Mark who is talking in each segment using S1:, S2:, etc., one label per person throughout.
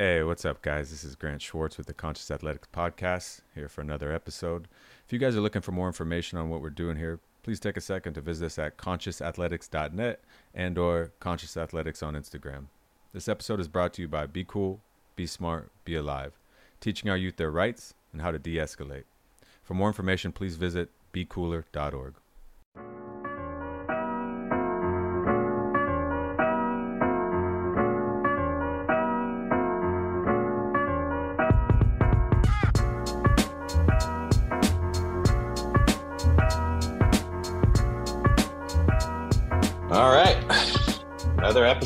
S1: Hey, what's up, guys? This is Grant Schwartz with the Conscious Athletics Podcast, here for another episode. If you guys are looking for more information on what we're doing here, please take a second to visit us at consciousathletics.net and or Conscious Athletics on Instagram. This episode is brought to you by Be Cool, Be Smart, Be Alive, teaching our youth their rights and how to de-escalate. For more information, please visit becooler.org.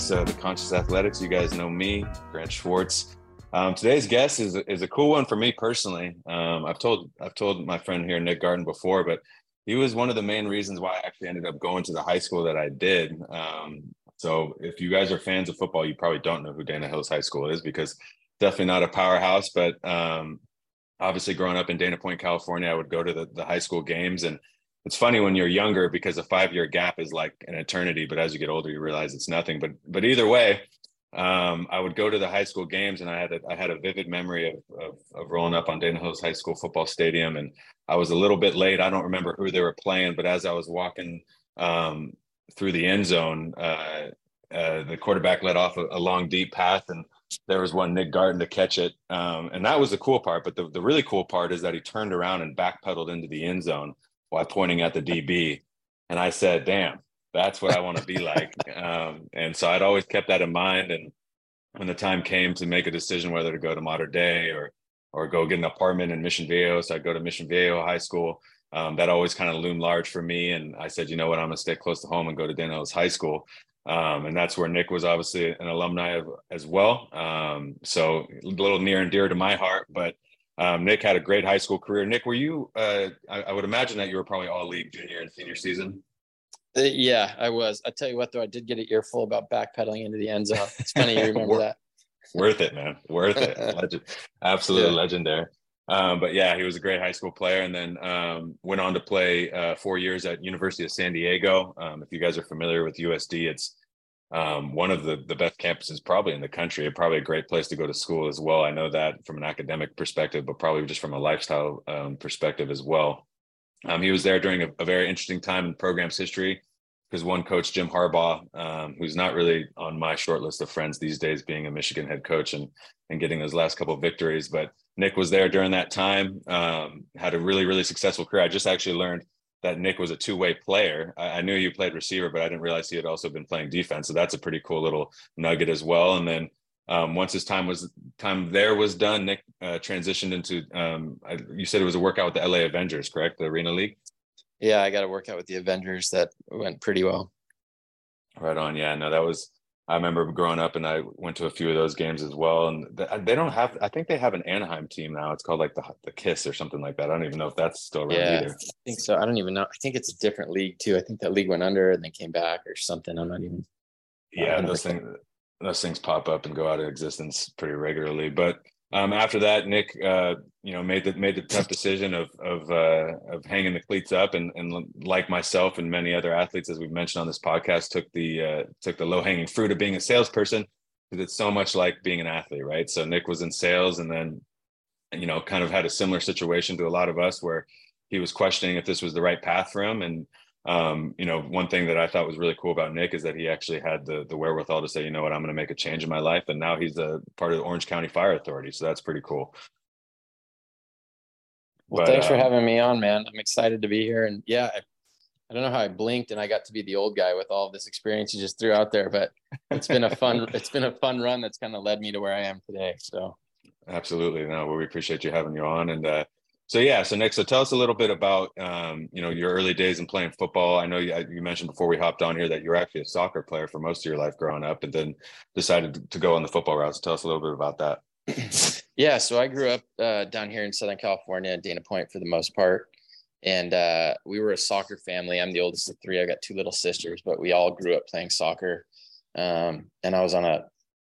S2: episode of Conscious Athletics. You guys know me, Grant Schwartz. Um, today's guest is, is a cool one for me personally. Um, I've told I've told my friend here, Nick Garton, before, but he was one of the main reasons why I actually ended up going to the high school that I did. Um, so if you guys are fans of football, you probably don't know who Dana Hills High School is because definitely not a powerhouse, but um, obviously growing up in Dana Point, California, I would go to the, the high school games and it's funny when you're younger because a five year gap is like an eternity, but as you get older, you realize it's nothing. But but either way, um, I would go to the high school games, and I had a, I had a vivid memory of, of, of rolling up on Dana Hills High School football stadium, and I was a little bit late. I don't remember who they were playing, but as I was walking um, through the end zone, uh, uh, the quarterback let off a, a, long deep path, and there was one Nick Garton to catch it, um, and that was the cool part. But the, the really cool part is that he turned around and backpedaled into the end zone while pointing at the DB. And I said, damn, that's what I want to be like. Um, and so I'd always kept that in mind. And when the time came to make a decision whether to go to Mater Dei or or go get an apartment in Mission Viejo, so I'd go to Mission Viejo High School. Um, that always kind of loomed large for me. And I said, you know what, I'm gonna stay close to home and go to Dana Hills High School. Um, and that's where Nick was obviously an alumni of, as well. Um, so a little near and dear to my heart, but um, Nick had a great high school career. Nick, were you? Uh, I, I, would imagine that you were probably all league junior and senior season.
S3: Uh, yeah, I was. I tell you what, though, I did get an earful about backpedaling into the end zone. It's funny you remember that.
S2: Worth it, man. Worth it. Legend. Absolutely yeah. legendary. Um, but yeah, he was a great high school player, and then um, went on to play uh, four years at University of San Diego. Um, if you guys are familiar with USD, it's um, one of the the best campuses probably in the country. Probably a great place to go to school as well. I know that from an academic perspective, but probably just from a lifestyle um, perspective as well. Um, he was there during a, a, very interesting time in the program's history because one coach, Jim Harbaugh, um, who's not really on my short list of friends these days, being a Michigan head coach and and getting those last couple victories, but Nick was there during that time. Um, had a really really successful career. I just actually learned that Nick was a two way player. I, I, knew you played receiver, but I didn't realize he had also been playing defense. So that's a pretty cool little nugget as well. And then um, once his time was time there was done, Nick uh, transitioned into. Um, I, you said it was a workout with the LA Avengers, correct? The Arena League.
S3: Yeah, I got a workout with the Avengers that went pretty well.
S2: Right on. Yeah, no, that was I remember growing up and I went to a few of those games as well. And uh, they don't have, I think they have an Anaheim team now. It's called like the, the Kiss or something like that. I don't even know if that's still around yeah, either.
S3: I think so. I don't even know. I think it's a different league too. I think that league went under and then came back or something. I'm not even.
S2: Yeah, those things, those things pop up and go out of existence pretty regularly. But um, after that, Nick, uh, you know, made the made the tough decision of of uh, of hanging the cleats up, and and like myself and many other athletes, as we've mentioned on this podcast, took the uh, took the low hanging fruit of being a salesperson because it's so much like being an athlete, right? So Nick was in sales, and then you know, kind of had a similar situation to a lot of us where he was questioning if this was the right path for him, and um, you know, one thing that I thought was really cool about Nick is that he actually had the the wherewithal to say, you know what, I'm going to make a change in my life, and now he's a part of the Orange County Fire Authority, so that's pretty cool.
S3: Well, but, thanks for um, having me on, man. I'm excited to be here, and yeah, I, I, don't know how I blinked and I got to be the old guy with all of this experience you just threw out there, but it's been a fun it's been a fun run that's kind of led me to where I am today. So,
S2: absolutely, no, well, we appreciate you having you on, and uh, so yeah, so Nick, so tell us a little bit about um, you know your early days in playing football. I know you, you, mentioned before we hopped on here that you were actually a soccer player for most of your life growing up, and then decided to go on the football route. So tell us a little bit about
S3: that. yeah, so I grew up uh, down here in Southern California, Dana Point for the most part, and uh, we were a soccer family. I'm the oldest of three. I got two little sisters, but we all grew up playing soccer. Um, and I was on a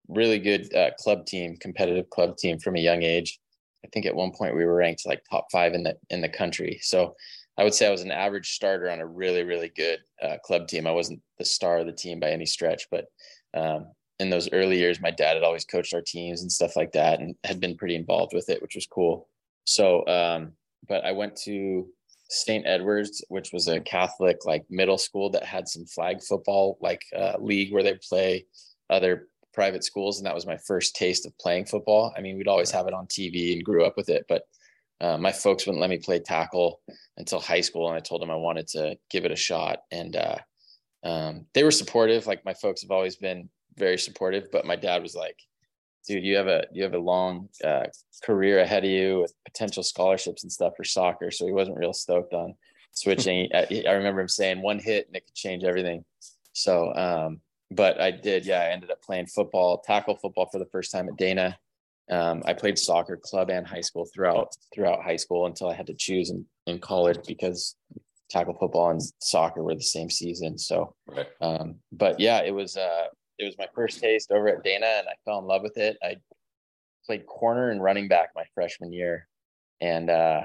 S3: really good uh, club team, competitive club team from a young age. I think at one point we were ranked like top five in the in the country. So I would say I was an average starter on a really really good uh, club team. I wasn't the star of the team by any stretch, but um, in those early years, my dad had always coached our teams and stuff like that, and had been pretty involved with it, which was cool. So, um, but I went to St. Edward's, which was a Catholic like middle school that had some flag football like uh, league where they play other private schools, and that was my first taste of playing football. I mean, we'd always have it on TV and grew up with it, but uh, my folks wouldn't let me play tackle until high school, and I told them I wanted to give it a shot, and uh, um, they were supportive. Like my folks have always been very supportive, but my dad was like, "Dude, you have a you have a long uh, career ahead of you with potential scholarships and stuff for soccer." So he wasn't real stoked on switching. I, I remember him saying one hit and it could change everything. So, um, but I did. Yeah, I ended up playing football, tackle football for the first time at Dana. Um, I played soccer club and high school throughout throughout high school until I had to choose in, in college because tackle football and soccer were the same season. So, right. um, but yeah, it was uh, it was my first taste over at Dana, and I fell in love with it. I played corner and running back my freshman year, and uh,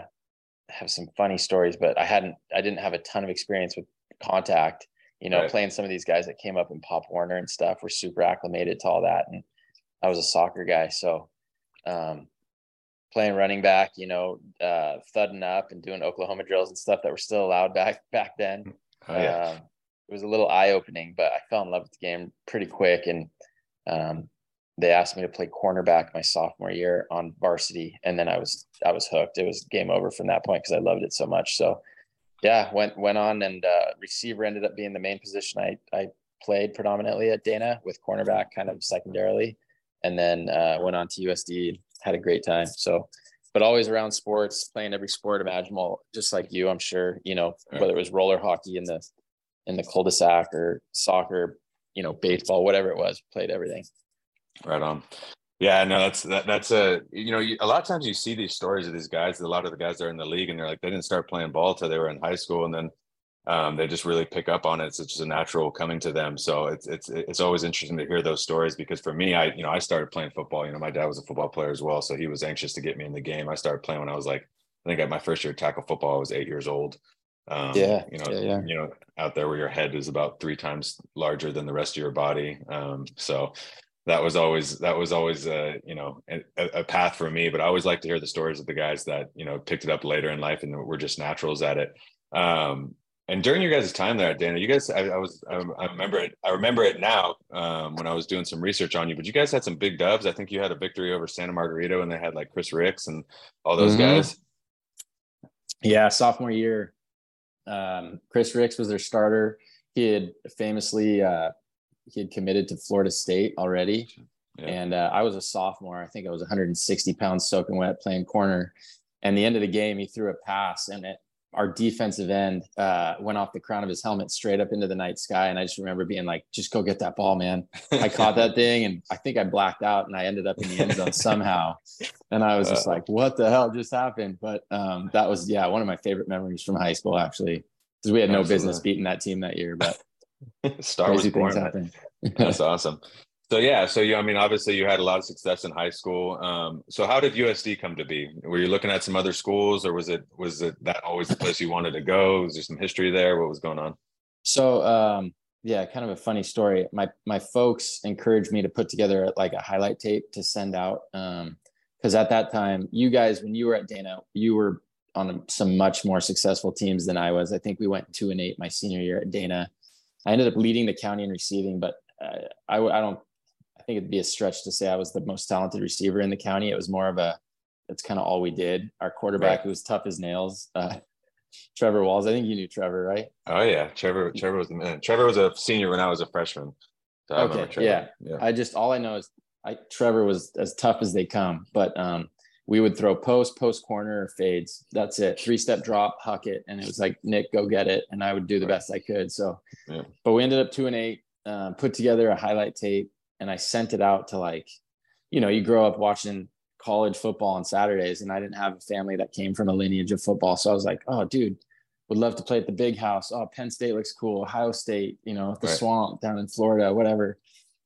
S3: have some funny stories. But I hadn't, I didn't have a ton of experience with contact. You know, right. playing some of these guys that came up in Pop Warner and stuff were super acclimated to all that, and I was a soccer guy, so um, playing running back, you know, uh, thudding up and doing Oklahoma drills and stuff that were still allowed back back then. Oh, yeah. um, it was a little eye opening, but I fell in love with the game pretty quick. And um, they asked me to play cornerback my sophomore year on varsity, and then I was I was hooked. It was game over from that point because I loved it so much. So yeah, went went on and uh, receiver ended up being the main position I I played predominantly at Dana with cornerback kind of secondarily, and then uh, went on to USD. Had a great time. So but always around sports, playing every sport imaginable, just like you, I'm sure, you know, whether it was roller hockey in the in the cul-de-sac or soccer, you know, baseball, whatever it was, played everything.
S2: Right on. Yeah, no, that's that, that's a you know you, a lot of times you see these stories of these guys. A lot of the guys that are in the league and they're like they didn't start playing ball till they were in high school, and then um, they just really pick up on it. It's just a natural coming to them. So it's it's it's always interesting to hear those stories because for me, I you know I started playing football. You know, my dad was a football player as well, so he was anxious to get me in the game. I started playing when I was like I think at my first year tackle football, I was eight years old. Um, yeah, you know, yeah, yeah. you know, out there where your head is about three times larger than the rest of your body. Um, so that was always that was always a you know a, a, path for me. But I always like to hear the stories of the guys that you know picked it up later in life and were just naturals at it. Um, and during your guys' time there at Dana, you guys, I, I was, I, I, remember it. I remember it now um, when I was doing some research on you. But you guys had some big dubs. I think you had a victory over Santa Margarita, and they had like Chris Rix and all those mm-hmm. guys.
S3: Yeah, sophomore year, um, Chris Rix was their starter. He had famously uh, he had committed to Florida State already, yeah. and uh, I was a sophomore. I think I was 160 pounds soaking wet playing corner. And the end of the game, he threw a pass, and it, our defensive end uh, went off the crown of his helmet straight up into the night sky. And I just remember being like, "Just go get that ball, man!" I caught that thing, and I think I blacked out, and I ended up in the end zone somehow. And I was just uh. like, "What the hell just happened?" But um, that was yeah, one of my favorite memories from high school actually, because we had no Absolutely. business beating that team that year, but
S2: Star crazy things happened. That's awesome. So yeah, so you, I mean, obviously you had a lot of success in high school. Um, so how did USD come to be? Were you looking at some other schools, or was it was it that always the place you wanted to go? Was there some history there? What was going on?
S3: So um, yeah, kind of a funny story. My my folks encouraged me to put together like a highlight tape to send out because um, at that time, you guys, when you were at Dana, you were on some much more successful teams than I was. I think we went two and eight my senior year at Dana. I ended up leading the county in receiving, but uh, I, I don't I think it'd be a stretch to say I was the most talented receiver in the county. It was more of a, that's kind of all we did. Our quarterback, right. who was tough as nails, uh, Trevor Walls. I think you knew Trevor, right?
S2: Oh yeah, Trevor. Trevor was the man. Trevor was a senior when I was a freshman.
S3: So okay, yeah. yeah. I just all I know is I Trevor was as tough as they come, but um, we would throw post, post corner, fades. That's it. Three step drop, huck it, and it was like Nick, go get it, and I would do the best I could. So, yeah. but we ended up two and eight. Uh, put together a highlight tape and I sent it out to like, you know, you grow up watching college football on Saturdays, and I didn't have a family that came from a lineage of football. So I was like, oh, dude, would love to play at the big house. Oh, Penn State looks cool. Ohio State, you know, the right. swamp down in Florida, whatever.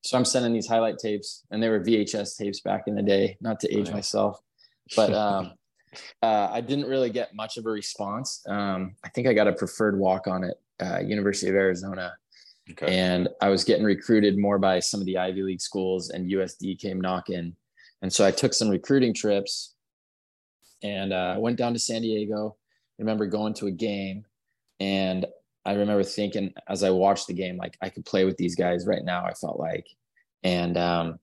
S3: So I'm sending these highlight tapes, and they were VHS tapes back in the day, not to age myself. But um, uh, I didn't really get much of a response. Um, I think I got a preferred walk on it, uh, University of Arizona Okay. And I was getting recruited more by some of the Ivy League schools, and USD came knocking. And so I took some recruiting trips and uh, went down to San Diego. I remember going to a game, and I remember thinking as I watched the game, like I could play with these guys right now. I felt like, and um,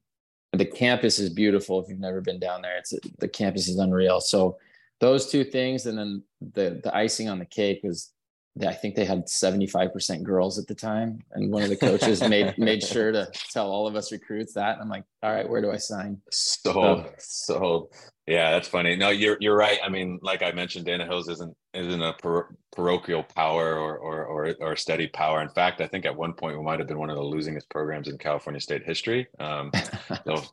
S3: the campus is beautiful. If you've never been down there, it's the campus is unreal. So those two things, and then the the icing on the cake was I think they had 75% girls at the time. And one of the coaches made made sure to tell all of us recruits that. I'm like, all right, where do I sign?
S2: So, so yeah, that's funny. No, you're you're right. I mean, like I mentioned, Dana Hills isn't isn't a par- parochial power or, or or or steady power. In fact, I think at one point we might have been one of the losingest programs in California state history. Um, little,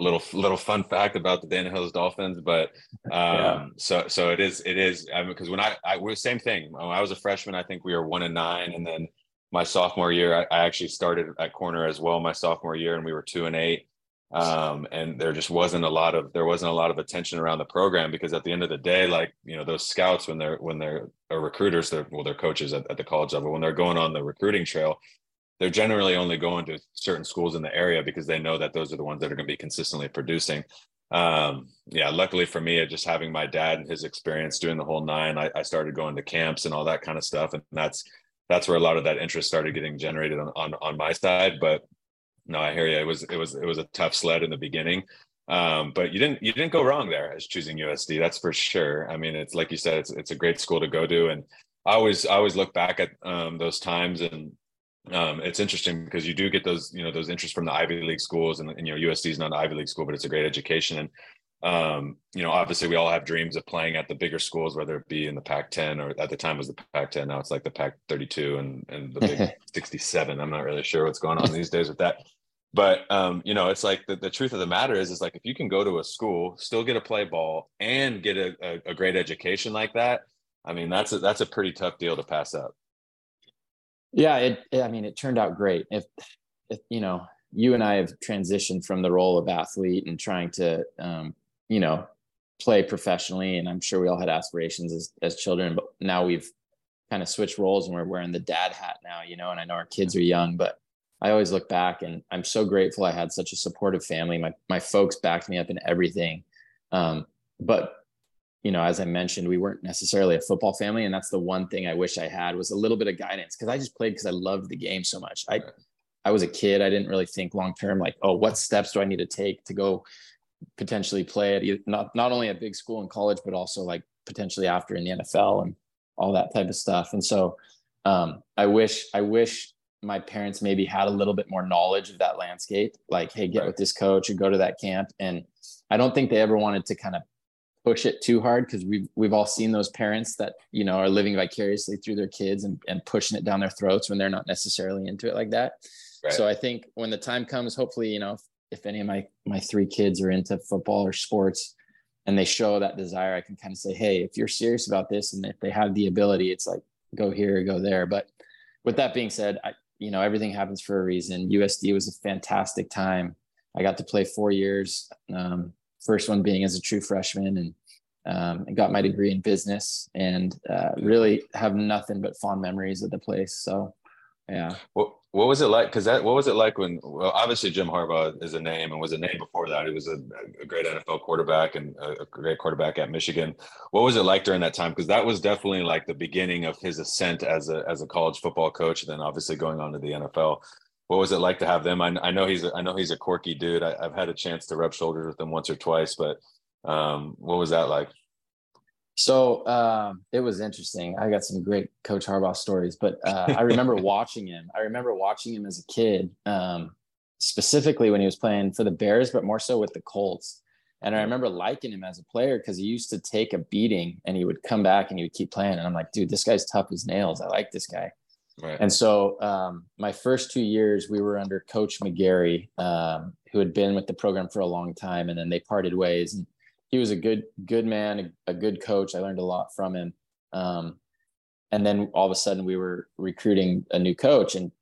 S2: little little fun fact about the Dana Hills Dolphins, but um, yeah. so so it is it is. I mean, because when I I was same thing. When I was a freshman, I think we were one and nine, and then my sophomore year, I, I actually started at corner as well. My sophomore year, and we were two and eight um, and there just wasn't a lot of there wasn't a lot of attention around the program because at the end of the day like you know those scouts when they're when they're recruiters they're well they're coaches at, at the college level when they're going on the recruiting trail they're generally only going to certain schools in the area because they know that those are the ones that are going to be consistently producing. Um, yeah luckily for me just having my dad and his experience doing the whole nine I, I started going to camps and all that kind of stuff and that's that's where a lot of that interest started getting generated on, on, on my side but no, I hear you. It was it was it was a tough sled in the beginning, um, but you didn't you didn't go wrong there as choosing USD. That's for sure. I mean, it's like you said, it's it's a great school to go to, and I always I always look back at um, those times and. Um, it's interesting because you do get those, you know, those interests from the Ivy League schools, and, and you know, USD is not an Ivy League school, but it's a great education. And um, you know, obviously we all have dreams of playing at the bigger schools, whether it be in the Pac-10 or at the time was the Pac-10. Now it's like the Pac-32 and and the Big 67. I'm not really sure what's going on these days with that but um, you know, it's like the, the truth of the matter is, is like if you can go to a school, still get to play ball, and get a, a, a great education like that, I mean, that's a, that's a pretty tough deal to pass up.
S3: Yeah, it. I mean, it turned out great. If, if you know, you and I have transitioned from the role of athlete and trying to, um, you know, play professionally, and I'm sure we all had aspirations as as children, but now we've kind of switched roles and we're wearing the dad hat now, you know. And I know our kids are young, but I always look back and I'm so grateful I had such a supportive family. My my folks backed me up in everything. Um, but you know, as I mentioned, we weren't necessarily a football family, and that's the one thing I wish I had was a little bit of guidance because I just played because I loved the game so much. I I was a kid. I didn't really think long term, like, oh, what steps do I need to take to go potentially play at not not only a big school in college, but also like potentially after in the NFL and all that type of stuff. And so um, I wish I wish my parents maybe had a little bit more knowledge of that landscape like hey get right. with this coach or go to that camp and i don't think they ever wanted to kind of push it too hard because we've we've all seen those parents that you know are living vicariously through their kids and, and pushing it down their throats when they're not necessarily into it like that right. so i think when the time comes hopefully you know if, if any of my my three kids are into football or sports and they show that desire i can kind of say hey if you're serious about this and if they have the ability it's like go here go there but with that being said I, you know everything happens for a reason. Usd was a fantastic time. I got to play four years um, first one being as a true freshman and um, I got my degree in business and uh, really have nothing but fond memories of the place. So yeah.
S2: Well what was it like? Because that what was it like when? Well, obviously Jim Harbaugh is a name and was a name before that. He was a, a great NFL quarterback and a, a, great quarterback at Michigan. What was it like during that time? Because that was definitely like the beginning of his ascent as a as a college football coach. And then obviously going on to the NFL. What was it like to have them? I, I know he's a, I know he's a quirky dude. I, have had a chance to rub shoulders with him once or twice, but um, what was that like?
S3: So um, it was interesting. I got some great Coach Harbaugh stories, but uh, I remember watching him. I remember watching him as a kid, um, specifically when he was playing for the Bears, but more so with the Colts. And I remember liking him as a player because he used to take a beating and he would come back and he would keep playing. And I'm like, dude, this guy's tough as nails. I like this guy. Right. And so um, my first two years, we were under Coach McGarry, um, who had been with the program for a long time, and then they parted ways. And he was a good good man, a, a good coach. I learned a lot from him. Um, and then all of a sudden we were recruiting a new coach, and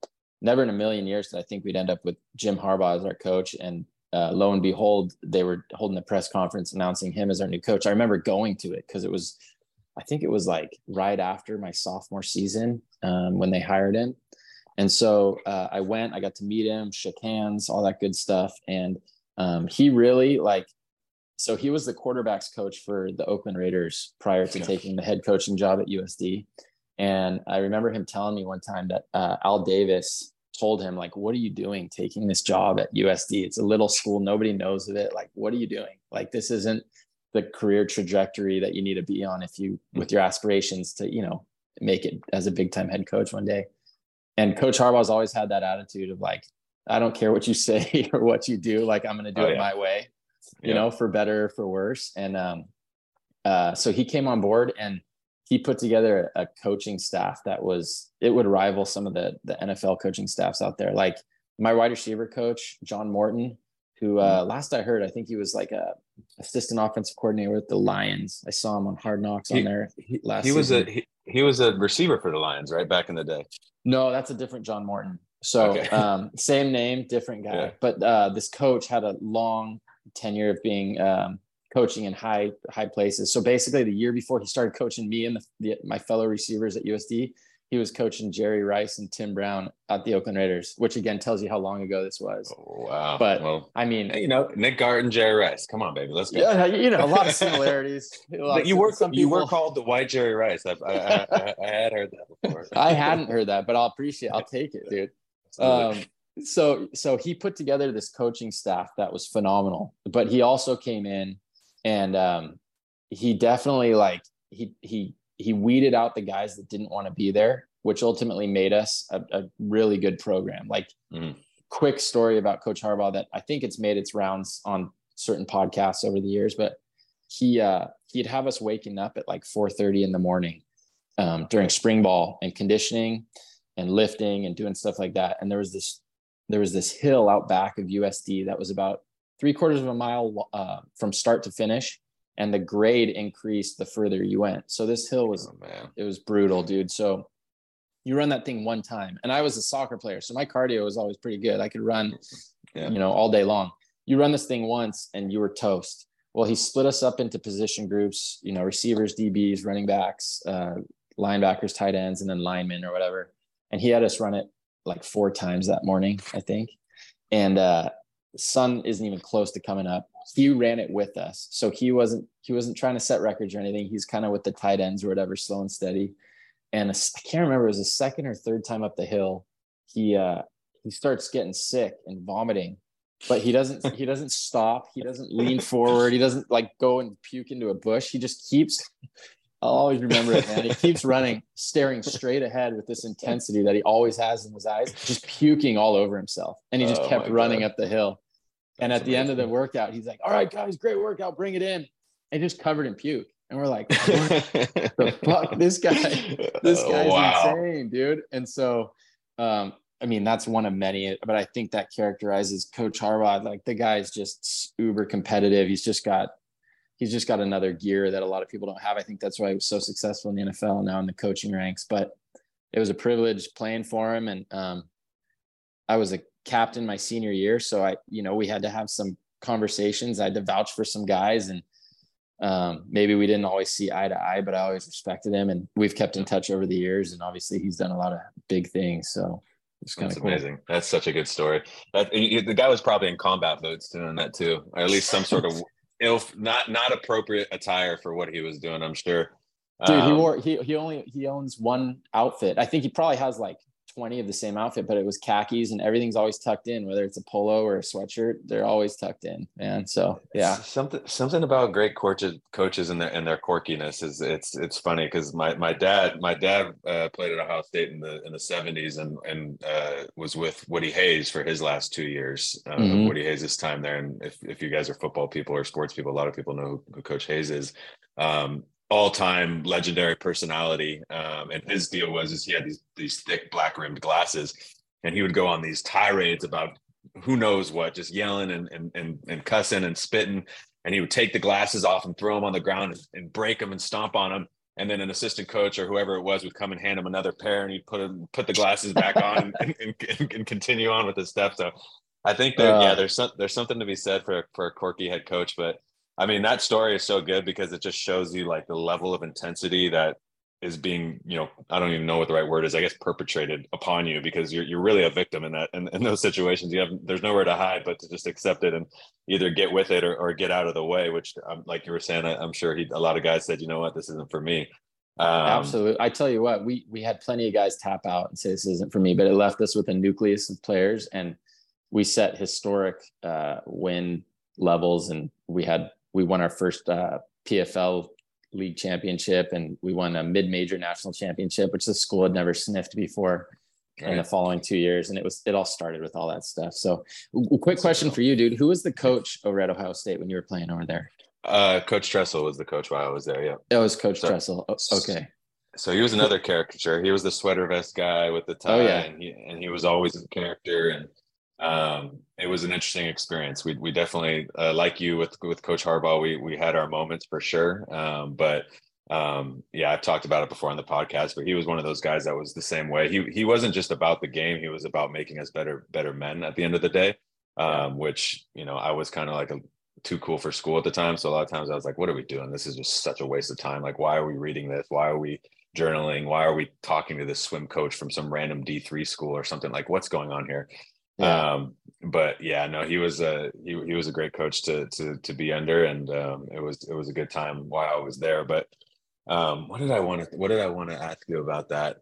S3: never in a million years did I think we'd end up with Jim Harbaugh as our coach. And uh, lo and behold, they were holding a press conference announcing him as our new coach. I remember going to it because it was, I think it was like right after my sophomore season um, when they hired him. And so uh, I went, I got to meet him, shook hands, all that good stuff. And um, he really like, so he was the quarterbacks coach for the Oakland Raiders prior to taking the head coaching job at USD. And I remember him telling me one time that uh, Al Davis told him, like, what are you doing taking this job at USD? It's a little school. Nobody knows of it. Like, what are you doing? Like, this isn't the career trajectory that you need to be on if you, with your aspirations to, you know, make it as a big time head coach one day. And Coach Harbaugh's always had that attitude of like, I don't care what you say or what you do. Like, I'm going to do oh, it yeah. my way, you yeah. know, for better, for worse. And um, uh, so he came on board and he put together a coaching staff that was it would rival some of the the NFL coaching staffs out there. Like my wide receiver coach, John Morton, who uh, mm-hmm. last I heard, I think he was like a assistant offensive coordinator with the Lions. I saw him on Hard Knocks on he, there
S2: last. He was season. a he, he, was a receiver for the Lions, right back in the day.
S3: No, that's a different John Morton. So okay. um, same name, different guy. Yeah. But uh, this coach had a long tenure of being um, coaching in high high places. So basically, the year before he started coaching me and the, the, my fellow receivers at USD, he was coaching Jerry Rice and Tim Brown at the Oakland Raiders, which again tells you how long ago this was.
S2: Oh, wow!
S3: But well, I mean,
S2: you know, Nick Garton, Jerry Rice. Come on, baby, let's go.
S3: Yeah, you know, a lot of similarities.
S2: Lot you were some you were called the White Jerry Rice. I, I, I, I had heard that before.
S3: I hadn't heard that, but I'll appreciate. I'll take it, dude. Um, so so he put together this coaching staff that was phenomenal, but he also came in and um, he definitely like he he he weeded out the guys that didn't want to be there, which ultimately made us a, a really good program. Like, mm-hmm. quick story about Coach Harbaugh that I think it's made its rounds on certain podcasts over the years, but he uh, he'd have us waking up at like 4:30 in the morning um, during spring ball and conditioning and lifting and doing stuff like that. And there was this there was this hill out back of USD that was about three quarters of a mile uh, from start to finish and the grade increased the further you went. So this hill was oh, it was brutal dude. So you run that thing one time. And i was a soccer player so my cardio was always pretty good. I could run yeah. you know all day long. You run this thing once and you were toast. Well he split us up into position groups you know receivers dbs running backs uh, linebackers tight ends and then linemen or whatever. And he had us run it like four times that morning i think and uh, sun isn't even close to coming up. He ran it with us, so he wasn't he wasn't trying to set records or anything. He's kind of with the tight ends or whatever, slow and steady. And I can't remember it was the second or third time up the hill. He uh, he starts getting sick and vomiting, but he doesn't he doesn't stop. He doesn't lean forward. He doesn't like go and puke into a bush. He just keeps I'll always remember it, man. He keeps running, staring straight ahead with this intensity that he always has in his eyes, just puking all over himself. And he just oh kept running God. up the hill. And That's at the end of the workout, he's like, All right, guys, great workout, bring it in. And just covered in puke. And we're like, the fuck? This guy, this oh, guy's wow. insane, dude. And so um, I mean, that's one of many, but I think that characterizes Coach Harbaugh. Like the guy's just uber competitive. He's just got he's just got another gear that a lot of people don't have. I think that's why he was so successful in the NFL and now in the coaching ranks. But it was a privilege playing for him, and um, I was a captain my senior year, so I, you know, we had to have some conversations. I had to vouch for some guys, and um, maybe we didn't always see eye to eye, but I always respected him, and we've kept in touch over the years. And obviously, he's done a lot of big things. So it's kind of cool.
S2: amazing. That's such a good story. That the guy was probably in combat boots doing that too, or at least some sort of ill, not not appropriate attire for what he was doing. I'm sure.
S3: Dude, um, he wore he he only he owns one outfit. I think he probably has like 20 of the same outfit, but it was khakis and everything's always tucked in, whether it's a polo or a sweatshirt, they're always tucked in, man. So yeah.
S2: Something something about great coaches coaches and their and their quirkiness is it's it's funny because my my dad my dad uh, played at Ohio State in the in the 70s and and uh, was with Woody Hayes for his last two years. Uh, mm-hmm. Woody Hayes' time there. And if, if you guys are football people or sports people, a lot of people know who, who Coach Hayes is. Um, all-time legendary personality. Um, and his deal was is he had these these thick black rimmed glasses, and he would go on these tirades about who knows what, just yelling and and and, and cussing and spitting. And he would take the glasses off and throw them on the ground and, and break them and stomp on them. And then an assistant coach or whoever it was would come and hand him another pair, and he'd put him, put the glasses back on and, and, and, continue on with his stuff. So I think that uh, yeah, there's some, there's something to be said for for a quirky head coach, but I mean, that story is so good because it just shows you like the level of intensity that is being you know i don't even know what the right word is i guess perpetrated upon you because you're, you're really a victim in that in, in those situations. You have there's nowhere to hide but to just accept it and either get with it or, or get out of the way which um, like you were saying I, am sure he a lot of guys said you know what? This isn't for me.
S3: Um, absolutely i tell you what we we had plenty of guys tap out and say this isn't for me but it left us with a nucleus of players and we set historic uh, win levels and we had we won our first uh, pfl league championship and we won a mid-major national championship which the school had never sniffed before right. in the following two years. And it was it all started with all that stuff. So quick question for you dude. Who was the coach over at ohio state when you were playing over there?
S2: Uh coach tressel was the coach while i was there yeah.
S3: It was coach so, tressel. Okay.
S2: so he was another caricature. He was the sweater vest guy with the tie oh, yeah. and, he, and he was always a character and um, it was an interesting experience. We we definitely uh, like you with with Coach Harbaugh. We we had our moments for sure, um, but um, yeah, I've talked about it before on the podcast. But he was one of those guys that was the same way. He he wasn't just about the game. He was about making us better better men at the end of the day. Um, which you know I was kind of like a, too cool for school at the time. So a lot of times I was like, what are we doing? This is just such a waste of time. Like, why are we reading this? Why are we journaling? Why are we talking to this swim coach from some random D3 school or something? Like, what's going on here? Yeah. Um, but yeah, no, he was a he, he was a great coach to to to be under, and um, it was it was a good time while I was there. But um, what did I want to what did I want to ask you about that?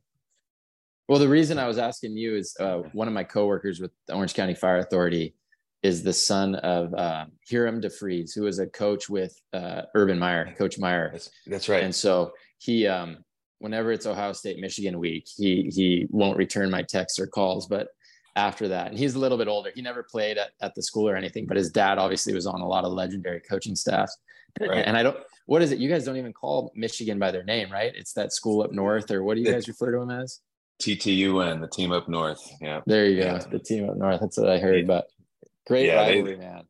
S3: Well, the reason I was asking you is uh, one of my coworkers with the Orange County Fire Authority is the son of uh, Hiram DeFries, who was a coach with uh, Urban Meyer, Coach Meyer.
S2: That's, that's right.
S3: And so he, um, whenever it's Ohio State Michigan week, he he won't return my texts or calls, but after that. And he's a little bit older. He never played at, at the school or anything, but his dad obviously was on a lot of legendary coaching staffs. Right. And I don't, what is it? You guys don't even call Michigan by their name, right? It's that school up north, or what do you guys refer to them as?
S2: TTUN, the team up north. Yeah.
S3: There you go. Yeah. The team up north. That's what I heard. But great yeah, rivalry, they, man.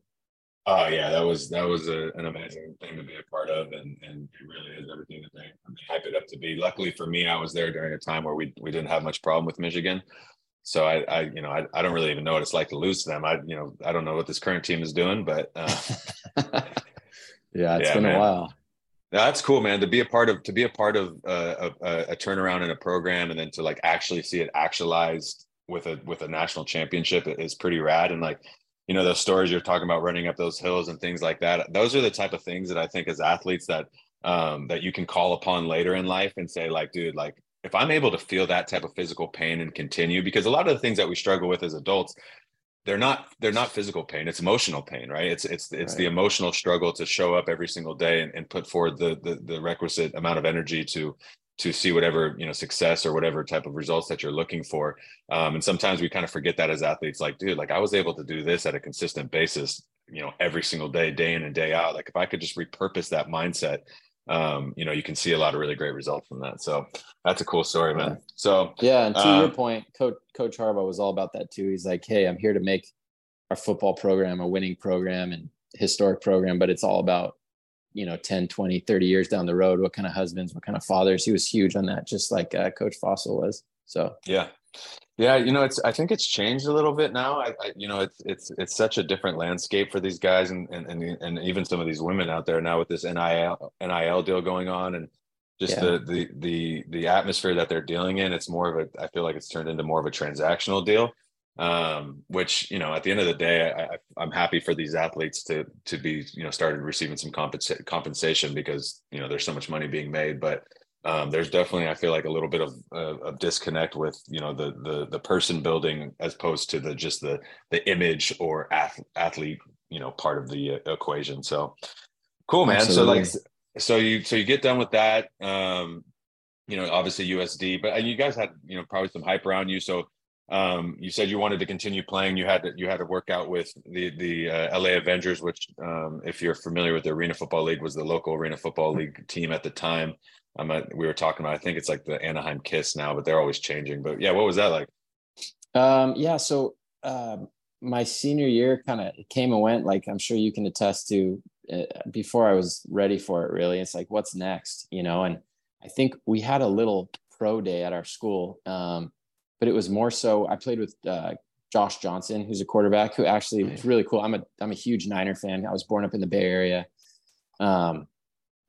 S2: Oh yeah, that was that was a, an amazing thing to be a part of, and and it really is everything that they hype it up to be. Luckily for me, I was there during a time where we we didn't have much problem with Michigan, so I, I you know, I, I don't really even know what it's like to lose to them. I, you know, I don't know what this current team is doing, but uh,
S3: yeah, it's yeah, been man. a while.
S2: That's cool, man. To be a part of, to be a part of uh, a, a turnaround in a program, and then to like actually see it actualized with a with a national championship is pretty rad. And like, you know, those stories you're talking about running up those hills and things like that. Those are the type of things that I think as athletes that um, that you can call upon later in life and say, like, dude, like if I'm able to feel that type of physical pain and continue, because a lot of the things that we struggle with as adults, they're not they're not physical pain it's emotional pain right? It's it's it's right. the emotional struggle to show up every single day and, and put forward the, the, the requisite amount of energy to to see whatever you know success or whatever type of results that you're looking for. Um, and sometimes we kind of forget that as athletes like dude like i was able to do this at a consistent basis you know every single day day in and day out. Like if i could just repurpose that mindset um, you know, you can see a lot of really great results from that. So that's a cool story, man. So
S3: yeah, and to uh, your point, Coach Coach Harbaugh was all about that too. He's like, hey, I'm here to make our football program a winning program and historic program, but it's all about you know 10 20 30 years down the road what kind of husbands what kind of fathers he was huge on that just like uh, coach Tressel was so
S2: yeah yeah, you know, it's I think it's changed a little bit now. I, I, you know, it's it's it's such a different landscape for these guys and and and, and even some of these women out there now with this NIL NIL deal going on and just yeah. the the the the atmosphere that they're dealing in. It's more of a I feel like it's turned into more of a transactional deal. Um, which you know, at the end of the day, I, I'm happy for these athletes to to be you know started receiving some compensa- compensation because you know there's so much money being made, but um, there's definitely I feel like a little bit of, uh, of disconnect with you know the the the person building as opposed to the just the the image or ath- athlete you know part of the uh, equation. So cool, man. Absolutely. So like so you so you get done with that. Um, you know, obviously USD, but you guys had you know probably some hype around you. So um, you said you wanted to continue playing. You had to you had to work out with the the uh, LA Avengers, which um, if you're familiar with the Arena Football League, was the local Arena Football League team at the time. I'm at, we were talking about, I think it's like the Anaheim Kiss now, but they're always changing. But yeah, what was that like?
S3: Um, yeah, so uh, my senior year kind of came and went. Like I'm sure you can attest to. Uh, before I was ready for it, really, it's like what's next, you know. And I think we had a little pro day at our school, um, but it was more so. I played with uh, Josh Johnson, who's a quarterback, who actually was really cool. I'm a I'm a huge Niner fan. I was born up in the Bay Area. Um,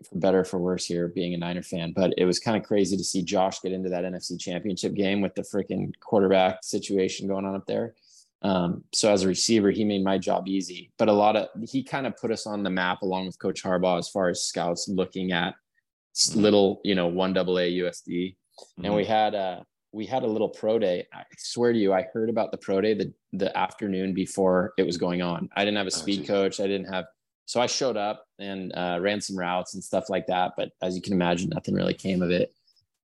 S3: for better for worse here, being a Niner fan. But it was kind of crazy to see Josh get into that NFC Championship game with the freaking quarterback situation going on up there. Um, so as a receiver, he made my job easy. But a lot of he kind of put us on the map along with Coach Harbaugh as far as scouts looking at mm-hmm. little, you know, one double A USD. Mm-hmm. And we mm-hmm. had a we had a little pro day. I swear to you, I heard about the pro day the the afternoon before it was going on. I didn't have a oh, speed oh, coach. I didn't have so I showed up and uh, ran some routes and stuff like that. But as you can imagine, nothing really came of it.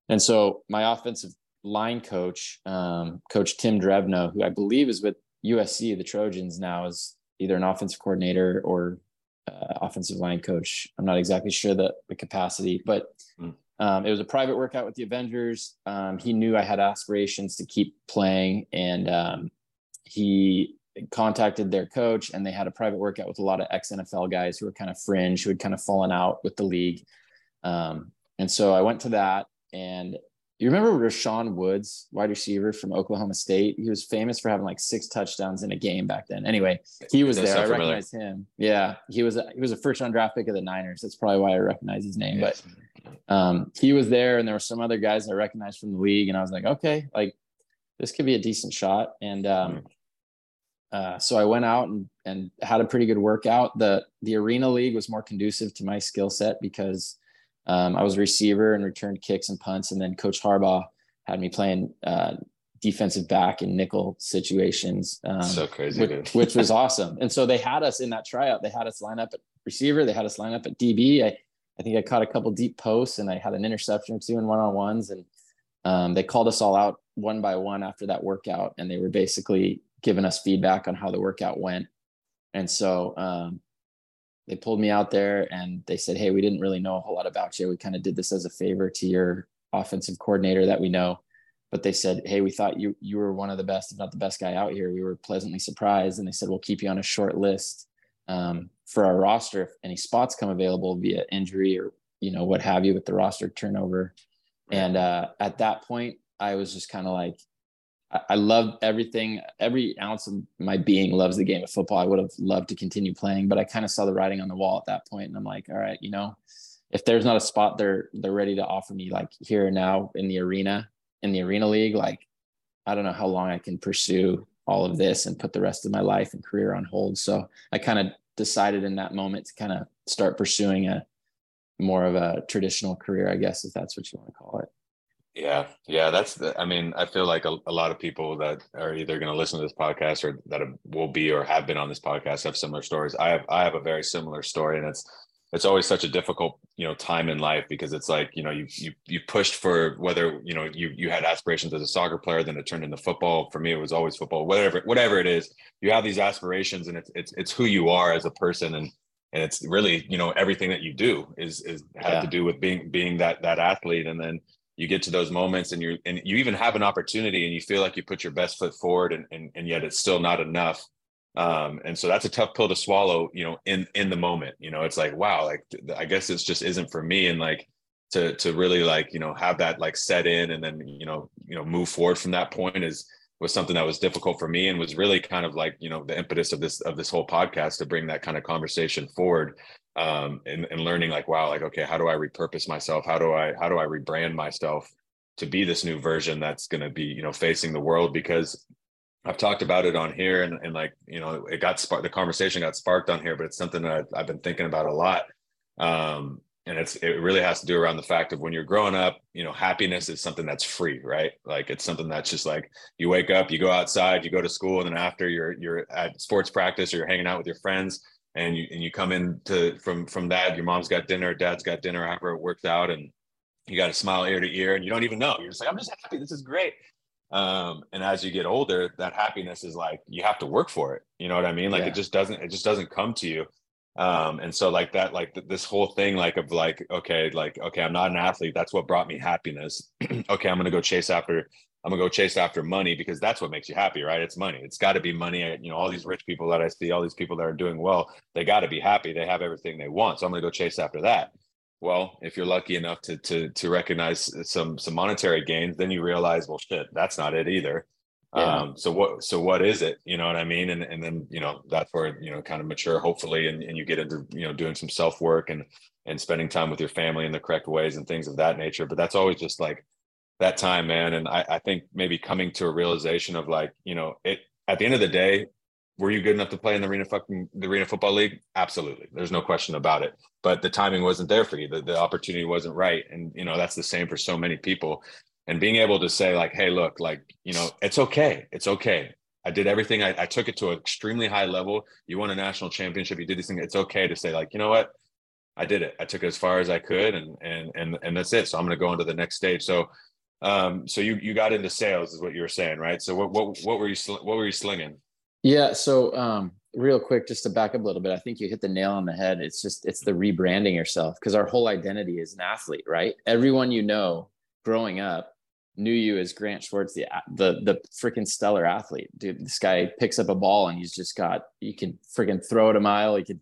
S3: And so my offensive line coach, um, Coach Tim Drevno, who I believe is with USC, the Trojans now, is either an offensive coordinator or uh, offensive line coach. I'm not exactly sure the, the capacity, but mm. um, it was a private workout with the Avengers. Um, he knew I had aspirations to keep playing, and um, he contacted their coach, and they had a private workout with a lot of ex NFL guys who were kind of fringe, who had kind of fallen out with the league. Um, and so I went to that, and you remember Rashaun Woods, wide receiver from Oklahoma State? He was famous for having like six touchdowns in a game back then. Anyway, he was there. I recognize him. Yeah, he was a, he was a first round draft pick of the Niners. That's probably why I recognize his name. But um, he was there, and there were some other guys I recognized from the league, and I was like, okay, like this could be a decent shot. And um, uh, so I went out and, and had a pretty good workout. The the arena league was more conducive to my skill set because um, I was a receiver and returned kicks and punts, and then Coach Harbaugh had me playing uh, defensive back in nickel situations.
S2: Um, so crazy,
S3: which, which, was awesome. And so they had us in that tryout. They had us line up at receiver. They had us line up at DB. I, I think I caught a couple deep posts and I had an interception or two in one on ones. And um, they called us all out one by one after that workout, and they were basically giving us feedback on how the workout went. And so um, they pulled me out there and they said, Hey, we didn't really know a whole lot about you. We kind of did this as a favor to your offensive coordinator that we know. But they said, Hey, we thought you you were one of the best, if not the best guy out here. We were pleasantly surprised. And they said, We'll keep you on a short list um, for our roster if any spots come available via injury or you know what have you with the roster turnover. And uh, at that point, I was just kind of like, I love everything. Every ounce of my being loves the game of football. I would have loved to continue playing, but I kind of saw the writing on the wall at that point, and I'm like, all right, you know, if there's not a spot they're they're ready to offer me like here and now in the arena in the arena league, like I don't know how long I can pursue all of this and put the rest of my life and career on hold. So I kind of decided in that moment to kind of start pursuing a more of a traditional career, I guess, if that's what you want to call it.
S2: Yeah, yeah, that's the. I mean, I feel like a, a lot of people that are either going to listen to this podcast or that will be or have been on this podcast have similar stories. I have I have a very similar story, and it's it's always such a difficult you know time in life because it's like you know you you you pushed for whether you know you you had aspirations as a soccer player, then it turned into football. For me, it was always football. Whatever whatever it is, you have these aspirations, and it's it's it's who you are as a person, and and it's really you know everything that you do is is had yeah. to do with being being that that athlete, and then you get to those moments and you and you even have an opportunity and you feel like you put your best foot forward and and, and yet it's still not enough. Um, and so that's a tough pill to swallow you know in in the moment you know it's like wow like i guess this just isn't for me. And like to to really like you know have that like set in and then you know you know move forward from that point is was something that was difficult for me and was really kind of like you know the impetus of this of this whole podcast to bring that kind of conversation forward um, and, and learning like wow like okay how do i repurpose myself? How do i how do i rebrand myself to be this new version that's going to be you know facing the world? Because i've talked about it on here and, and like you know it got sparked the conversation got sparked on here but it's something that I've, I've been thinking about a lot. Um, and it's it really has to do around the fact of when you're growing up you know happiness is something that's free right? Like it's something that's just like you wake up you go outside you go to school and then after you're you're at sports practice or you're hanging out with your friends and you and you come in to from from that your mom's got dinner dad's got dinner after it works out and you got to smile ear to ear and you don't even know. You're just like i'm just happy. This is great. Um, and as you get older that happiness is like you have to work for it. You know what i mean? Like yeah. it just doesn't it just doesn't come to you. Um and so like that like th- this whole thing like of like okay like okay i'm not an athlete. That's what brought me happiness. Okay i'm gonna go chase after I'm gonna go chase after money because that's what makes you happy, right? It's money. It's got to be money. You know, all these rich people that I see, all these people that are doing well, they got to be happy. They have everything they want. So I'm gonna go chase after that. Well, if you're lucky enough to to to recognize some some monetary gains, then you realize, well, shit, that's not it either. Yeah. Um, so what so what is it? You know what I mean? And and then you know that's where you know kind of mature hopefully and, and you get into you know doing some self work and and spending time with your family in the correct ways and things of that nature. But that's always just like that time, man. And I, I think maybe coming to a realization of like, you know, it at the end of the day, were you good enough to play in the arena fucking the arena football league? Absolutely. There's no question about it. But the timing wasn't there for you. The, the opportunity wasn't right. And you know, that's the same for so many people and being able to say like hey look like you know it's okay it's okay i did everything I, I, took it to an extremely high level you won a national championship you did these things it's okay to say like you know what i did it i took it as far as i could and and and, and that's it so i'm going to go into the next stage so um so you you got into sales is what you were saying right so what what, what were you what were you slinging
S3: yeah so um real quick just to back up a little bit i think you hit the nail on the head it's just it's the rebranding yourself because our whole identity is an athlete right everyone you know growing up knew you as Grant Schwartz, the the the freaking stellar athlete. Dude, this guy picks up a ball and he's just got you can freaking throw it a mile. He could,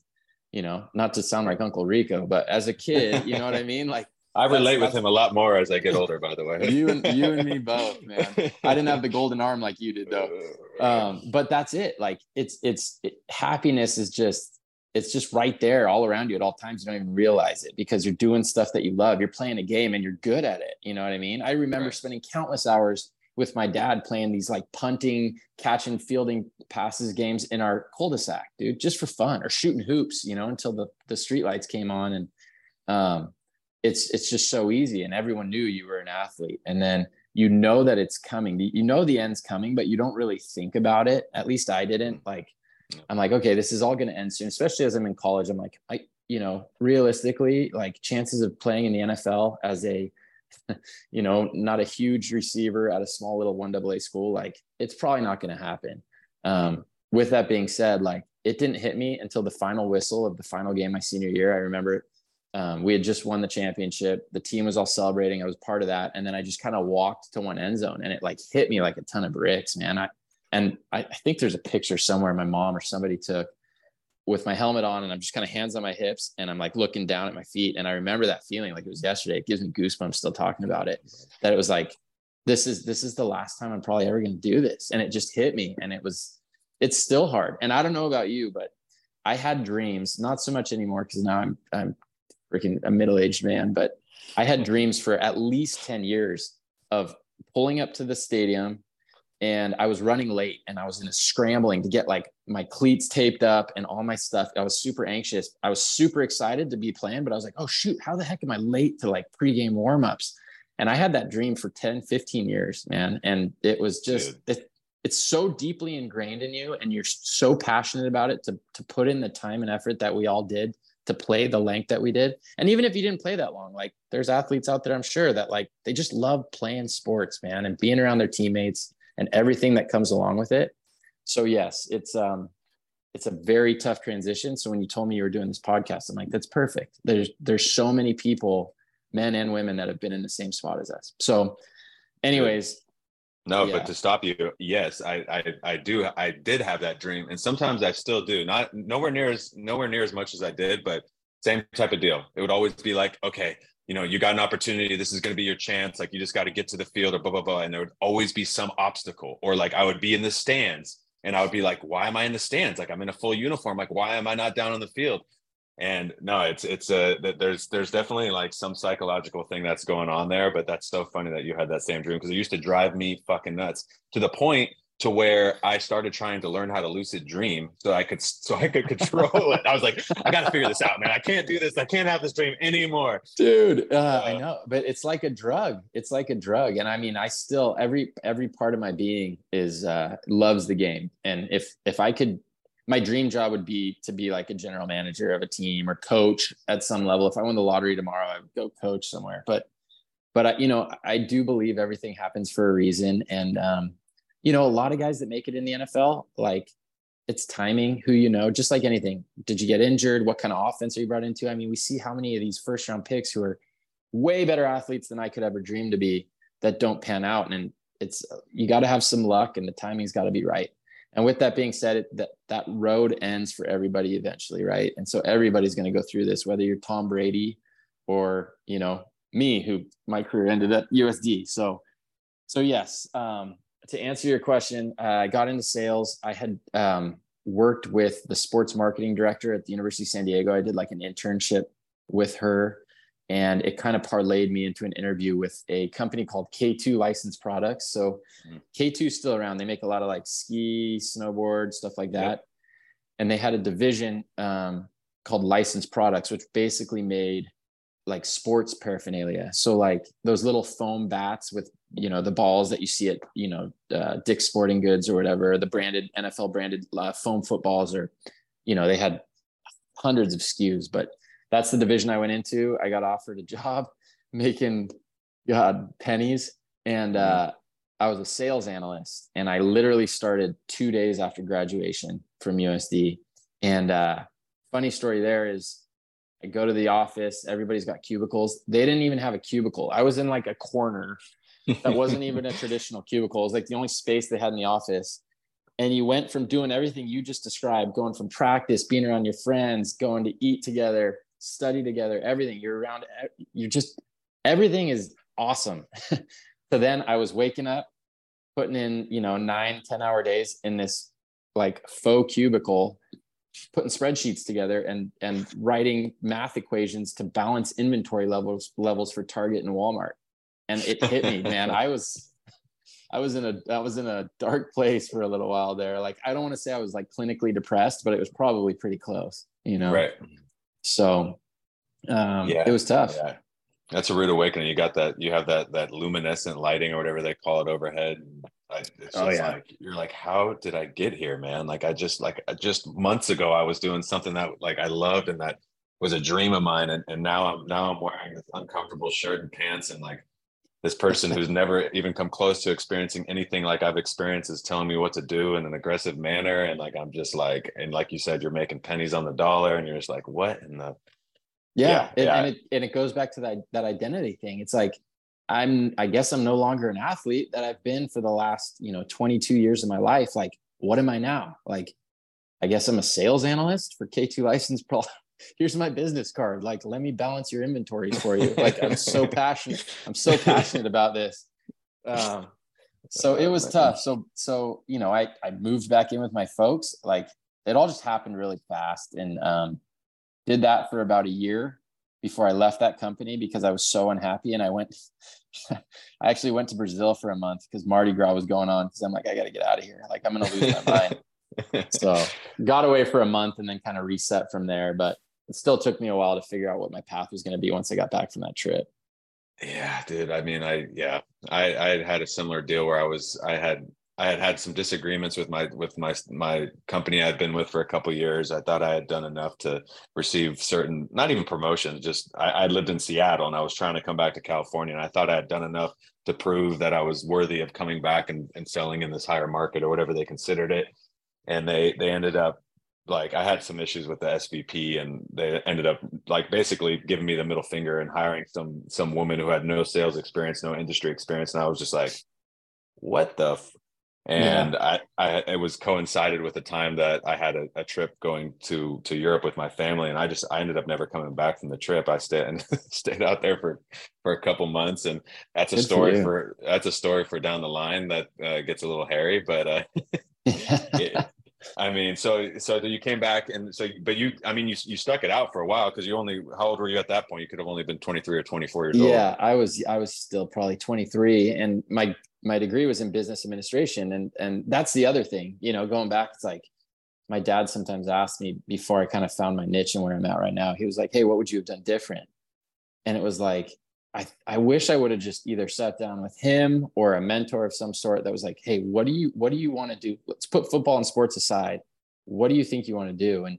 S3: you know, not to sound like Uncle Rico, but as a kid, you know what I mean? Like
S2: I relate with him a lot more as I get older, by the way.
S3: you and you and me both, man. I didn't have the golden arm like you did though. Um, but that's it. Like it's it's it, happiness is just it's just right there all around you at all times. You don't even realize it because you're doing stuff that you love. You're playing a game and you're good at it. You know what I mean? I remember right. spending countless hours with my dad playing these like punting, catching, fielding passes games in our cul-de-sac, dude, just for fun or shooting hoops, you know, until the the street lights came on. And um, it's it's just so easy. And everyone knew you were an athlete. And then you know that it's coming. You know the end's coming, but you don't really think about it. At least I didn't. Like I'm like, okay, this is all going to end soon, especially as I'm in college. I'm like, I, you know, realistically, like chances of playing in the NFL as a, you know, not a huge receiver at a small little one AA school, like it's probably not going to happen. Um, with that being said, like it didn't hit me until the final whistle of the final game my senior year. I remember um, we had just won the championship. The team was all celebrating. I was part of that. And then I just kind of walked to one end zone and it like hit me like a ton of bricks, man. I, and I, I think there's a picture somewhere my mom or somebody took with my helmet on and I'm just kind of hands on my hips and I'm like looking down at my feet. And I remember that feeling like it was yesterday. It gives me goosebumps still talking about it. That it was like, this is this is the last time I'm probably ever gonna do this. And it just hit me. And it was it's still hard. And I don't know about you, but I had dreams, not so much anymore because now I'm I'm freaking a middle-aged man, but I had dreams for at least 10 years of pulling up to the stadium and I was running late and I was in a scrambling to get like my cleats taped up and all my stuff. I was super anxious. I was super excited to be playing, but I was like, oh shoot, how the heck am I late to like pregame warmups? And I had that dream for 10, 15 years, man. And it was just it, it's so deeply ingrained in you and you're so passionate about it to to put in the time and effort that we all did to play the length that we did. And even if you didn't play that long, like there's athletes out there, I'm sure that like they just love playing sports, man, and being around their teammates and everything that comes along with it. So yes, it's um it's a very tough transition. So when you told me you were doing this podcast, I'm like, that's perfect. There's there's so many people, men and women, that have been in the same spot as us. So, anyways.
S2: No, yeah. but to stop you, yes, I, I I do I did have that dream, and sometimes I still do. Not nowhere near as nowhere near as much as I did, but same type of deal. It would always be like, okay, you know, you got an opportunity. This is going to be your chance. Like you just got to get to the field or blah, blah, blah. And there would always be some obstacle. Or like I would be in the stands and I would be like, why am I in the stands? Like I'm in a full uniform. Like, why am I not down on the field? And no, it's, it's a, there's, there's definitely like some psychological thing that's going on there. But that's so funny that you had that same dream because it used to drive me fucking nuts to the point to where I started trying to learn how to lucid dream so I could so I could control it. I was like, I got to figure this out, man. I can't do this. I can't have this dream anymore,
S3: dude. Uh, uh, I know, but it's like a drug. It's like a drug, and I mean, I still every every part of my being is uh, loves the game. And if if I could, my dream job would be to be like a general manager of a team or coach at some level. If I won the lottery tomorrow, I would go coach somewhere. But but I, you know, I do believe everything happens for a reason, and um, you know, a lot of guys that make it in the NFL, like it's timing, who you know, just like anything. Did you get injured? What kind of offense are you brought into? I mean, we see how many of these first round picks who are way better athletes than I could ever dream to be that don't pan out. And it's you got to have some luck and the timing's got to be right. And with that being said, that that road ends for everybody eventually, right? And so everybody's going to go through this, whether you're Tom Brady or you know me, who my career ended at USD. So, so yes, um, to answer your question, uh, I got into sales. I had um, worked with the sports marketing director at the University of San Diego. I did like an internship with her, and it kind of parlayed me into an interview with a company called K2 Licensed Products. So mm. K2 is still around. They make a lot of like ski, snowboard, stuff like that. Yep. And they had a division um, called Licensed Products, which basically made like sports paraphernalia. So like those little foam bats with you know the balls that you see at you know uh, Dick's Sporting Goods or whatever, the branded NFL branded uh, foam footballs, or you know they had hundreds of SKUs. But that's the division I went into. I got offered a job making God pennies, and mm-hmm. uh, I was a sales analyst, and I literally started two days after graduation from USD. And uh, funny story there is I go to the office, everybody's got cubicles. They didn't even have a cubicle. I was in like a corner that wasn't even a traditional cubicle. It was like the only space they had in the office. And you went from doing everything you just described, going from practice, being around your friends, going to eat together, study together, everything. You're around, you're just, everything is awesome. so then I was waking up, putting in, you know, nine ten hour days in this like faux cubicle putting spreadsheets together and and writing math equations to balance inventory levels levels for Target and Walmart. And it hit me, man. I was I was in a I was in a dark place for a little while there. Like I don't want to say I was like clinically depressed, but it was probably pretty close, you know.
S2: Right.
S3: So um yeah. it was tough. Yeah.
S2: That's a rude awakening. You got that you have that that luminescent lighting or whatever they call it overhead. I, it's oh, yeah. like you're like, how did I get here, man? Like I just like just months ago I was doing something that like I loved and that was a dream of mine, and, and now I'm now I'm wearing this uncomfortable shirt and pants and like this person who's never even come close to experiencing anything like I've experienced is telling me what to do in an aggressive manner, and like I'm just like, and like you said, you're making pennies on the dollar, and you're just like, what in the
S3: yeah, yeah, it, yeah. and it and it goes back to that that identity thing. It's like I'm I guess I'm no longer an athlete that I've been for the last, you know, 22 years of my life. Like, what am I now? Like, I guess I'm a sales analyst for K2 license pro. Here's my business card. Like, let me balance your inventories for you. Like, I'm so passionate. I'm so passionate about this. Um, so it was tough. So, so, you know, I, I moved back in with my folks. Like it all just happened really fast and, um, did that for about a year before I left that company because I was so unhappy. And I went, I actually went to Brazil for a month because Mardi Gras was going on. Because I'm like, I got to get out of here. Like I'm gonna lose my mind. so got away for a month and then kind of reset from there. But it still took me a while to figure out what my path was going to be once I got back from that trip.
S2: Yeah, dude. I mean, I yeah, I I had had a similar deal where I was I had I had had some disagreements with my with my my company I'd been with for a couple years. I thought I had done enough to receive certain, not even promotions. Just I, I, lived in Seattle and I was trying to come back to California, and I thought I had done enough to prove that I was worthy of coming back and, and selling in this higher market or whatever they considered it. And they they ended up like I had some issues with the SVP, and they ended up like basically giving me the middle finger and hiring some some woman who had no sales experience, no industry experience, and I was just like, what the and yeah. I, I it was coincided with the time that I had a, a, trip going to to Europe with my family, and I just I ended up never coming back from the trip. I stayed and stayed out there for for a couple months, and that's a Good story for, for, that's a story for down the line that uh, gets a little hairy, but uh, it, I mean, so so you came back and so, but you, I mean, you you stuck it out for a while because you only how old were you at that point? You could have only been 23 or 24 years
S3: yeah,
S2: old.
S3: Yeah, I was I was still probably 23, and my my degree was in business administration, and and that's the other thing, you know, going back, it's like my dad sometimes asked me before I kind of found my niche and where I'm at right now. He was like, "Hey, what would you have done different?" And it was like, I, I wish I would have just either sat down with him or a mentor of some sort that was like, hey, what do you what do you want to do? Let's put football and sports aside. What do you think you want to do? And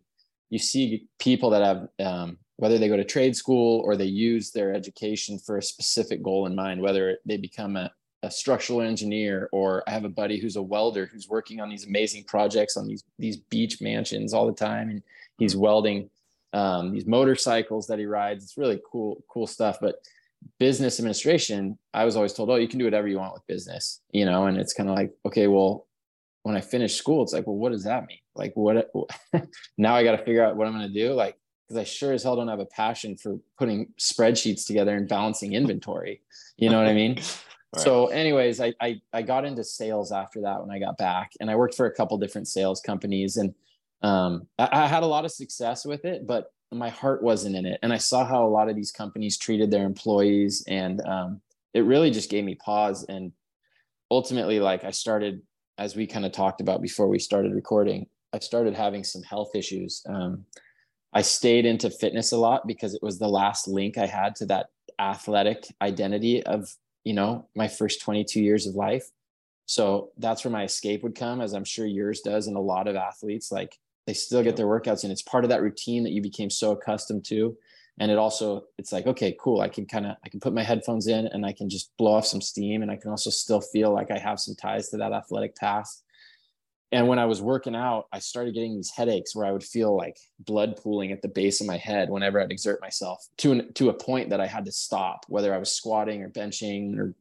S3: you see people that have um, whether they go to trade school or they use their education for a specific goal in mind, whether they become a, a structural engineer or I have a buddy who's a welder who's working on these amazing projects on these these beach mansions all the time, and he's welding um, these motorcycles that he rides. It's really cool cool stuff, but business administration, I was always told, oh, you can do whatever you want with business, you know, and it's kind of like, okay, well, when I finish school, it's like, well, what does that mean? Like, what now I got to figure out what I'm going to do. Like, because I sure as hell don't have a passion for putting spreadsheets together and balancing inventory. You know what I mean? Right. So, anyways, I, I I got into sales after that when I got back, and I worked for a couple different sales companies, and um, I, I had a lot of success with it, but my heart wasn't in it. And I saw how a lot of these companies treated their employees, and um, it really just gave me pause. And ultimately, like I started, as we kind of talked about before we started recording, I started having some health issues. Um, I stayed into fitness a lot because it was the last link I had to that athletic identity of you know my first 22 years of life so that's where my escape would come as i'm sure yours does and a lot of athletes like they still get their workouts and it's part of that routine that you became so accustomed to. And it also it's like okay cool i can kind of i can put my headphones in and i can just blow off some steam and i can also still feel like i have some ties to that athletic task and when i was working out i started getting these headaches where i would feel like blood pooling at the base of my head whenever i'd exert myself to an, to a point that i had to stop whether i was squatting or benching or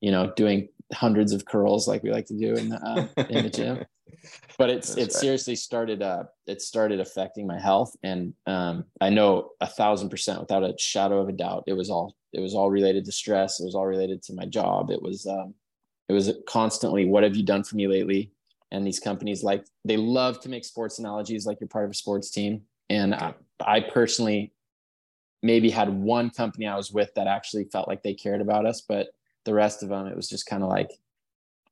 S3: you know doing hundreds of curls like we like to do in the, uh, in the gym. But it's That's it right. seriously started uh it started affecting my health. And um i know a thousand percent without a shadow of a doubt it was all it was all related to stress. It was all related to my job. It was um it was constantly what have you done for me lately? And these companies like they love to make sports analogies like you're part of a sports team. And I, I personally maybe had one company i was with that actually felt like they cared about us but the rest of them it was just kind of like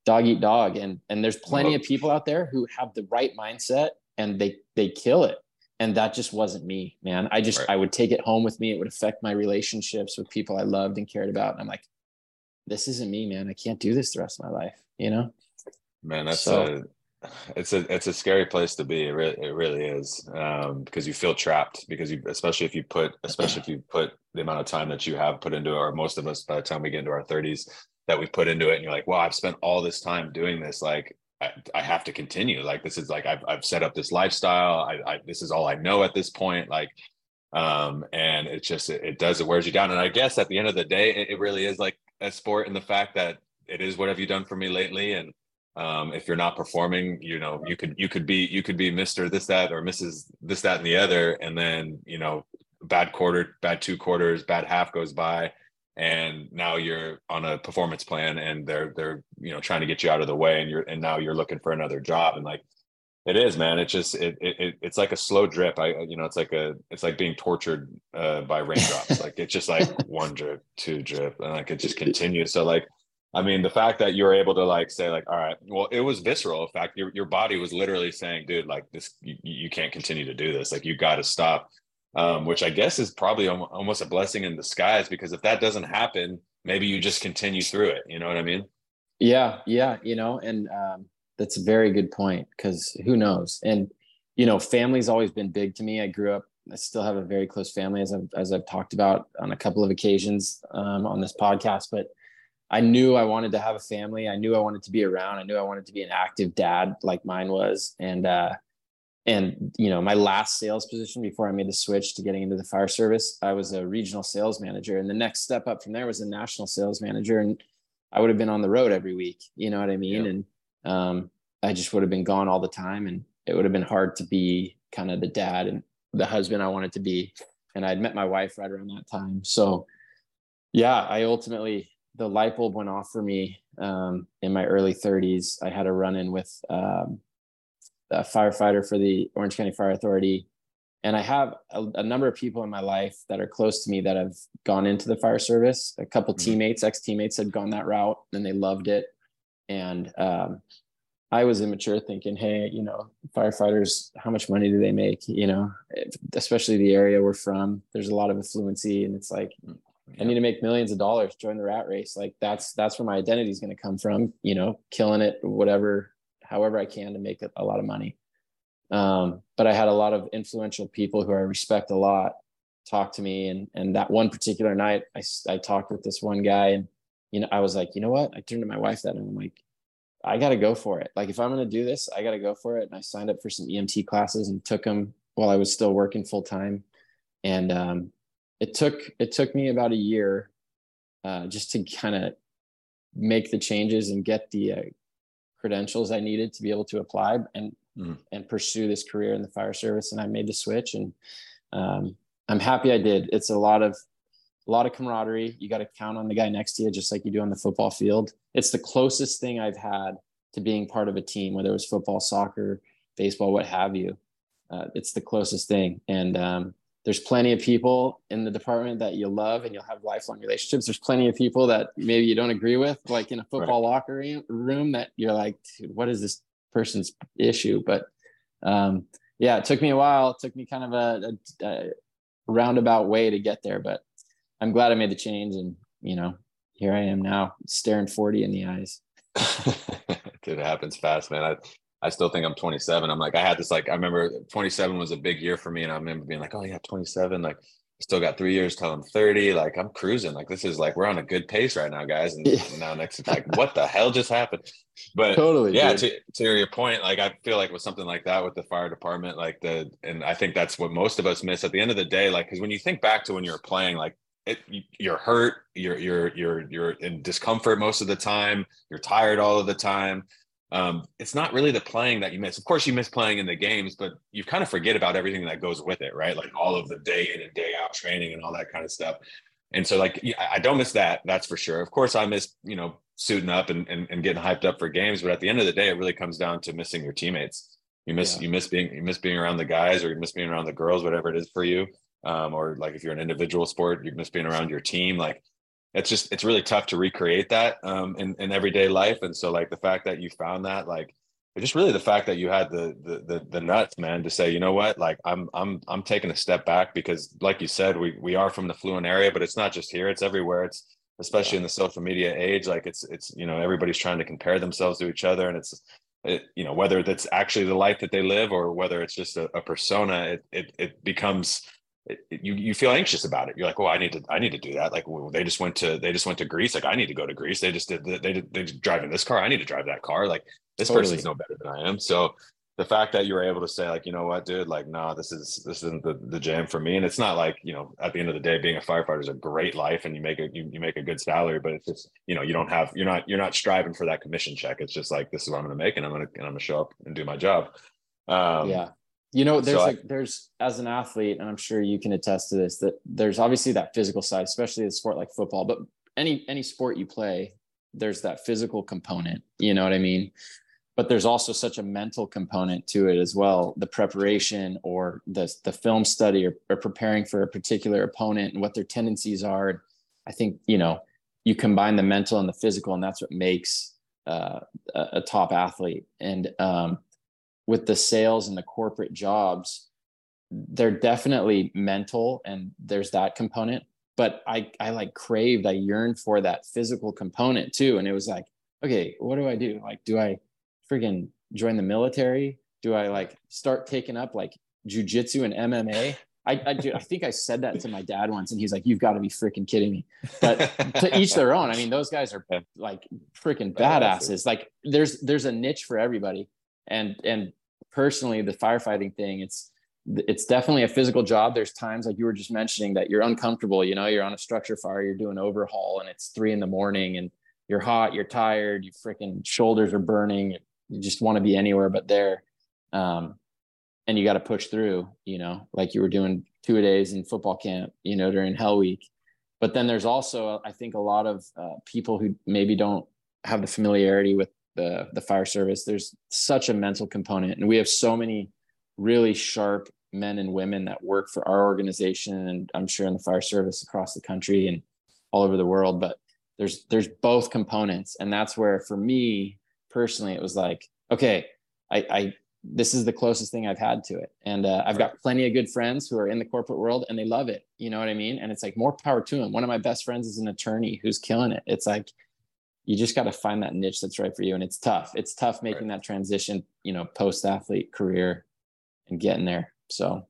S3: dog eat dog. And and there's plenty of people out there who have the right mindset and they they kill it. And that just wasn't me man. I just right. i would take it home with me. It would affect my relationships with people i loved and cared about. And i'm like this isn't me man. I can't do this the rest of my life you know?
S2: Man that's so, a it's a it's a scary place to be it really, it really is um, because you feel trapped because you especially if you put especially if you put the amount of time that you have put into it or most of us by the time we get into our 30s that we put into it and you're like wow i've spent all this time doing this like I, I have to continue like this is like I've, I've set up this lifestyle I, I this is all i know at this point like um and it's just it, it, does it wears you down and i guess at the end of the day it, it really is like a sport in the fact that it is what have you done for me lately? And um, if you're not performing you know you could you could be you could be mr this that or mrs this that and the other and then you know bad quarter bad two quarters bad half goes by and now you're on a performance plan and they're they're you know trying to get you out of the way and you're and now you're looking for another job and like it is man. It's just it, it it's like a slow drip. I you know it's like a it's like being tortured uh, by raindrops. Like it's just like one drip two drip and like it just continues. So like i mean the fact that you're able to like say like all right well it was visceral in fact your, your body was literally saying dude like this you, you can't continue to do this like you got to stop um, which I guess is probably almost a blessing in disguise because if that doesn't happen, maybe you just continue through it. You know what I mean?
S3: Yeah, yeah, you know, and um, that's a very good point because who knows? And you know, family's always been big to me. I grew up. I still have a very close family, as I've as I've talked about on a couple of occasions um, on this podcast. But I knew I wanted to have a family. I knew I wanted to be around. I knew I wanted to be an active dad like mine was, and uh, and you know my last sales position before i made the switch to getting into the fire service i was a regional sales manager. And the next step up from there was a national sales manager. And i would have been on the road every week. You know what i mean? Yeah. and um, i just would have been gone all the time. And it would have been hard to be kind of the dad and the husband i wanted to be. And i'd met my wife right around that time. So yeah i ultimately the light bulb went off for me um, in my early 30s i had a run-in with um, a firefighter for the Orange County Fire Authority. And I have a, a, number of people in my life that are close to me that have gone into the fire service. A couple mm-hmm. teammates, ex teammates, had gone that route and they loved it. And um, I was immature thinking, hey, you know, firefighters, how much money do they make? You know, especially the area we're from, there's a lot of affluency, and it's like, yeah. I need to make millions of dollars, join the rat race. Like that's that's where my identity is going to come from. You know, killing it, whatever however I can to make a lot of money. Um, but I had a lot of influential people who I respect a lot talk to me. And, and that one particular night I, I talked with this one guy and, you know, I was like, you know what? I turned to my wife that and I'm like, I got to go for it. Like, if I'm going to do this, I got to go for it. And I signed up for some EMT classes and took them while I was still working full time. And, um, it took, it took me about a year, uh, just to kind of make the changes and get the, uh, credentials I needed to be able to apply and mm. and pursue this career in the fire service. And I made the switch, and um, I'm happy I did. It's a lot of a lot of camaraderie. You got to count on the guy next to you, just like you do on the football field. It's the closest thing I've had to being part of a team, whether it was football, soccer, baseball, what have you. Uh, it's the closest thing. And um, there's plenty of people in the department that you love and you'll have lifelong relationships. There's plenty of people that maybe you don't agree with, like in a football right. locker room, that you're like, what is this person's issue? But um, yeah, it took me a while. It took me kind of a, a, a roundabout way to get there, but I'm glad I made the change. And, you know, here I am now staring 40 in the eyes.
S2: Dude, it happens fast, man. I, I still think I'm 27. I'm like, I had this, like, I remember 27 was a big year for me. And I remember being like, oh, yeah, 27. Like, still got three years till I'm 30. Like, I'm cruising. Like, this is like, we're on a good pace right now, guys. And, now next, like, what the hell just happened? But totally, yeah, to, to your point, like, I feel like with something like that with the fire department, like, the, and I think that's what most of us miss at the end of the day. Like, because when you think back to when you're playing, like, it, you're hurt, you're you're you're you're in discomfort most of the time, you're tired all of the time. Um, it's not really the playing that you miss. Of course, you miss playing in the games, but you kind of forget about everything that goes with it, right? Like all of the day in and day out training and all that kind of stuff. And so, like, I don't miss that. That's for sure. Of course, I miss you know suiting up and, and, and getting hyped up for games. But at the end of the day, it really comes down to missing your teammates. You miss yeah. you miss being you miss being around the guys, or you miss being around the girls, whatever it is for you um, or like if you're an individual sport, you miss being around your team. Like it's just it's really tough to recreate that um, in in everyday life. And so like the fact that you found that like just really the fact that you had the, the the the nuts man to say you know what like i'm i'm i'm taking a step back because like you said we we are from the fluent area but it's not just here it's everywhere it's especially yeah. in the social media age like it's it's you know everybody's trying to compare themselves to each other and it's it, you know whether that's actually the life that they live or whether it's just a, a persona it, it it becomes it, you you feel anxious about it. You're like, well, I need to I need to do that. Like well, they just went to they just went to Greece. Like I need to go to Greece. They just did they did they drive in this car. I need to drive that car. Like this totally. person's no better than I am. So the fact that you were able to say like, you know what, dude, like, nah, this is this isn't the, the jam for me. And it's not like, you know, at the end of the day, being a firefighter is a great life and you make a you, you make a good salary, but it's just, you know, you don't have you're not you're not striving for that commission check. It's just like this is what I'm gonna make and I'm gonna and I'm gonna show up and do my job.
S3: Um yeah you know, there's so like I, there's as an athlete, and I'm sure you can attest to this, that there's obviously that physical side, especially a sport like football, but any any sport you play, there's that physical component. You know what I mean? But there's also such a mental component to it as well. The preparation or the the film study or, or preparing for a particular opponent and what their tendencies are. I think, you know, you combine the mental and the physical, and that's what makes uh, a, a top athlete. And um, with the sales and the corporate jobs they're definitely mental and there's that component but i i like craved i yearned for that physical component too. And it was like okay what do i do? Like do i freaking join the military? Do i like start taking up like jujitsu and mma I, I, do, I think I said that to my dad once, and he's like, "You've got to be freaking kidding me!" But to each their own. I mean, those guys are like freaking badasses. Like, there's there's a niche for everybody, and and personally the firefighting thing it's it's definitely a physical job. There's times like you were just mentioning that you're uncomfortable you know you're on a structure fire you're doing overhaul and it's three in the morning and you're hot you're tired your freaking shoulders are burning you just want to be anywhere but there. Um, and you got to push through you know like you were doing two days in football camp you know during hell week. But then there's also i think a lot of uh, people who maybe don't have the familiarity with the the fire service there's such a mental component. And we have so many really sharp men and women that work for our organization and i'm sure in the fire service across the country and all over the world but there's there's both components. And that's where for me personally it was like okay i i this is the closest thing i've had to it. And uh, i've got plenty of good friends who are in the corporate world and they love it. You know what i mean? And it's like more power to them. One of my best friends is an attorney who's killing it. It's like you just got to find that niche that's right for you. And it's tough. It's tough making right. that transition you know post athlete career and getting there. So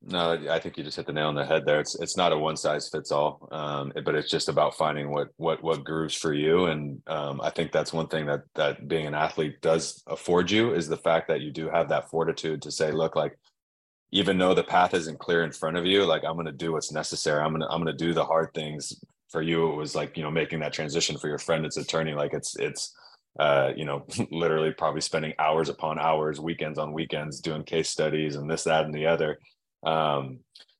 S2: no i think you just hit the nail on the head there. It's it's not a one size fits all um, but it's just about finding what what what grooves for you. And um, i think that's one thing that that being an athlete does afford you is the fact that you do have that fortitude to say look like even though the path isn't clear in front of you like i'm going to do what's necessary. I'm going to i'm going to do the hard things for you it was like you know making that transition for your friend it's attorney like it's it's uh, you know literally probably spending hours upon hours weekends on weekends doing case studies and this that and the other um,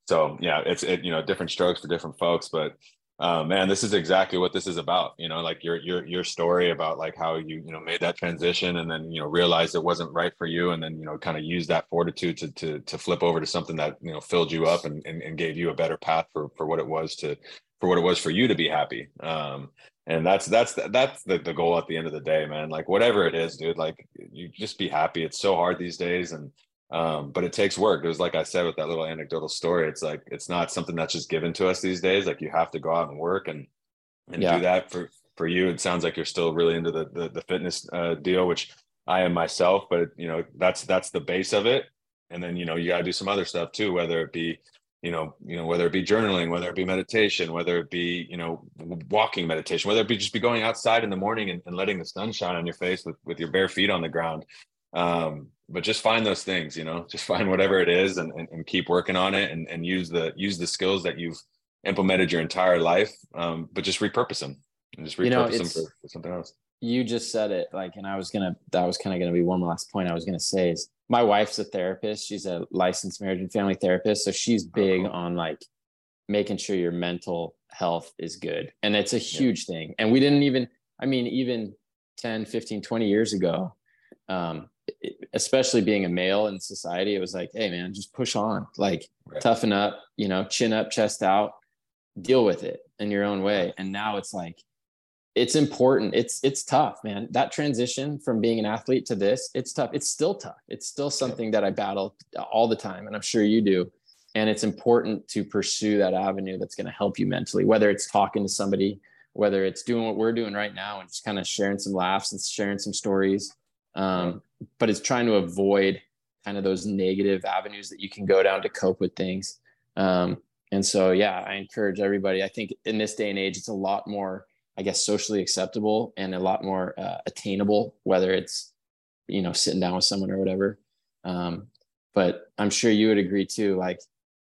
S2: so yeah it's it you know different strokes for different folks but uh, man, this is exactly what this is about. You know, like your your your story about like how you you know made that transition and then you know realized it wasn't right for you, and then you know kind of used that fortitude to to to flip over to something that you know filled you up and and, and gave you a better path for for what it was to for what it was for you to be happy. Um, and that's that's that's the, the goal at the end of the day, man. Like whatever it is, dude. Like you just be happy. It's so hard these days, and um, but it takes work. It was like I said with that little anecdotal story. It's like it's not something that's just given to us these days. Like you have to go out and work and and yeah. do that for for you. It sounds like you're still really into the the, the fitness uh, deal, which I am myself. But you know that's that's the base of it. And then you know you got to do some other stuff too, whether it be you know you know whether it be journaling whether it be meditation whether it be you know walking meditation whether it be just be going outside in the morning and, and letting the sun shine on your face with with your bare feet on the ground. Um but just find those things you know just find whatever it is and, and, and, keep working on it and, and use the use the skills that you've implemented your entire life um, but just repurpose them and just repurpose you know, them for, for, something else
S3: you just said it like and i was gonna that was kind of gonna be one last point i was gonna say is my wife's a therapist she's a licensed marriage and family therapist so she's oh, big cool. on like making sure your mental health is good and it's a huge yeah. thing and we didn't even i mean even 10 15 20 years ago um, especially being a male in society, it was like, hey man, just push on, like right. toughen up, you know, chin up, chest out, deal with it in your own way. And now it's like, it's important. It's it's tough, man. That transition from being an athlete to this, it's tough. It's still tough. It's still something that I battle all the time, and I'm sure you do. And it's important to pursue that avenue that's going to help you mentally, whether it's talking to somebody, whether it's doing what we're doing right now and just kind of sharing some laughs and sharing some stories, um, but it's trying to avoid kind of those negative avenues that you can go down to cope with things. Um, and so, yeah, I encourage everybody. I think in this day and age, it's a lot more, I guess, socially acceptable and a lot more uh, attainable, whether it's, you know, sitting down with someone or whatever. Um, but I'm sure you would agree too. Like,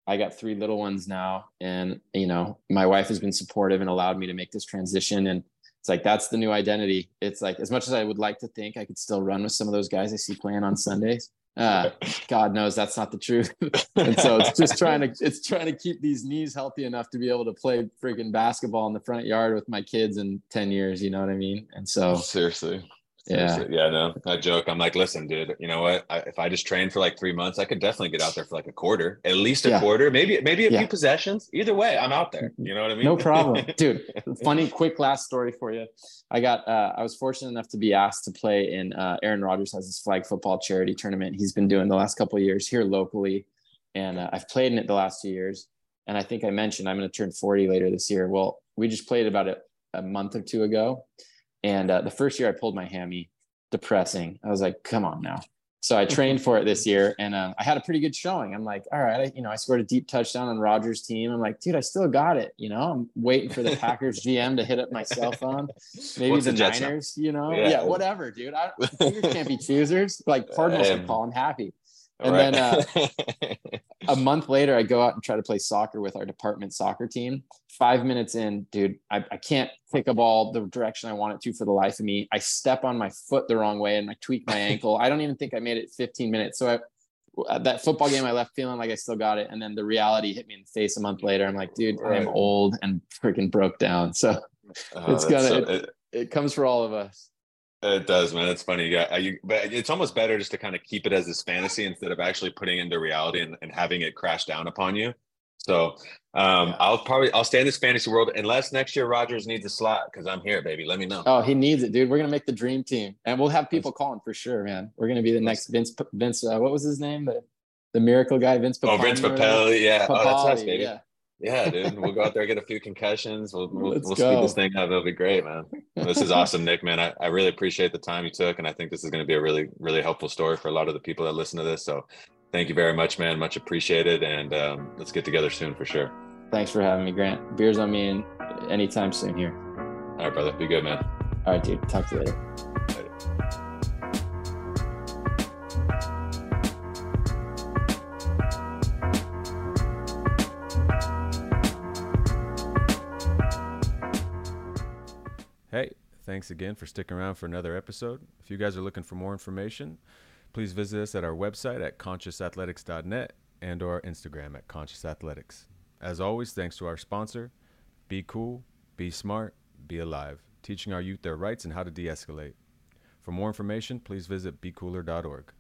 S3: I got three little ones now, and you know, my wife has been supportive and allowed me to make this transition. And it's like that's the new identity. It's like as much as I would like to think I could still run with some of those guys I see playing on Sundays. Uh, God knows that's not the truth. and so it's just trying to it's trying to keep these knees healthy enough to be able to play freaking basketball in the front yard with my kids in 10 years, you know what I mean? And so
S2: seriously. Yeah. Yeah. No, I joke. I'm like, listen, dude, you know what? I, if I just train for like three months, I could definitely get out there for like a quarter, at least a yeah. quarter, maybe, maybe a yeah. few possessions. Either way, I'm out there. You know what I mean?
S3: No problem. dude, funny, quick last story for you. I got, uh, I was fortunate enough to be asked to play in, uh, Aaron Rodgers has his flag football charity tournament. He's been doing the last couple of years here locally. And uh, I've played in it the last two years. And I think I mentioned I'm going to turn 40 later this year. Well, we just played about a, a month or two ago. And uh, the first year I pulled my hammy depressing. I was like, come on now. So I trained for it this year and um, I had a pretty good showing. I'm like, all right, I, you know, I scored a deep touchdown on Rodgers' team. I'm like, dude, I still got it. You know, I'm waiting for the Packers GM to hit up my cell phone. Maybe What's the, the Niners, you know, yeah. yeah. whatever, dude. I, can't be choosers. Like Cardinals um, can call. I'm happy. And right. then uh, a month later, I go out and try to play soccer with our department soccer team. Five minutes in, dude, I, I can't kick a ball the direction I want it to for the life of me. I step on my foot the wrong way and I tweak my ankle. I don't even think I made it 15 minutes. So I, that football game, I left feeling like I still got it. And then the reality hit me in the face a month later. I'm like, dude, right. I'm old and freaking broke down. So oh, it's gonna, so, it, it, it comes for all of us.
S2: It does, man. It's funny. Yeah, you, but it's almost better just to kind of keep it as this fantasy instead of actually putting into reality and, and having it crash down upon you. So um, yeah. I'll probably I'll stay in this fantasy world unless next year Rodgers needs a slot because I'm here, baby. Let me know.
S3: Oh, he needs it, dude. We're gonna make the dream team, and we'll have people calling for sure, man. We're gonna be the next Vince Vince. Uh, what was his name? The the miracle guy, Vince.
S2: Papale, oh, Vince Papale. Yeah. Papale, oh, that's us, baby. Yeah. Yeah, dude. We'll go out there, get a few concussions. We'll we'll, we'll speed this thing up. It'll be great, man. This is awesome, Nick, man. I, I really appreciate the time you took. And I think this is going to be a really, really helpful story for a lot of the people that listen to this. So thank you very much, man. Much appreciated. And um, let's get together soon for sure.
S3: Thanks for having me, Grant. Beers on me anytime soon here.
S2: All right, brother. Be good, man.
S3: All right, dude. Talk to you later.
S1: Hey, thanks again for sticking around for another episode. If you guys are looking for more information, please visit us at our website at consciousathletics.net and or Instagram at consciousathletics. As always, thanks to our sponsor,
S2: Be cool, be smart, be alive, teaching our youth their rights and how to de escalate. For more information, please visit becooler.org.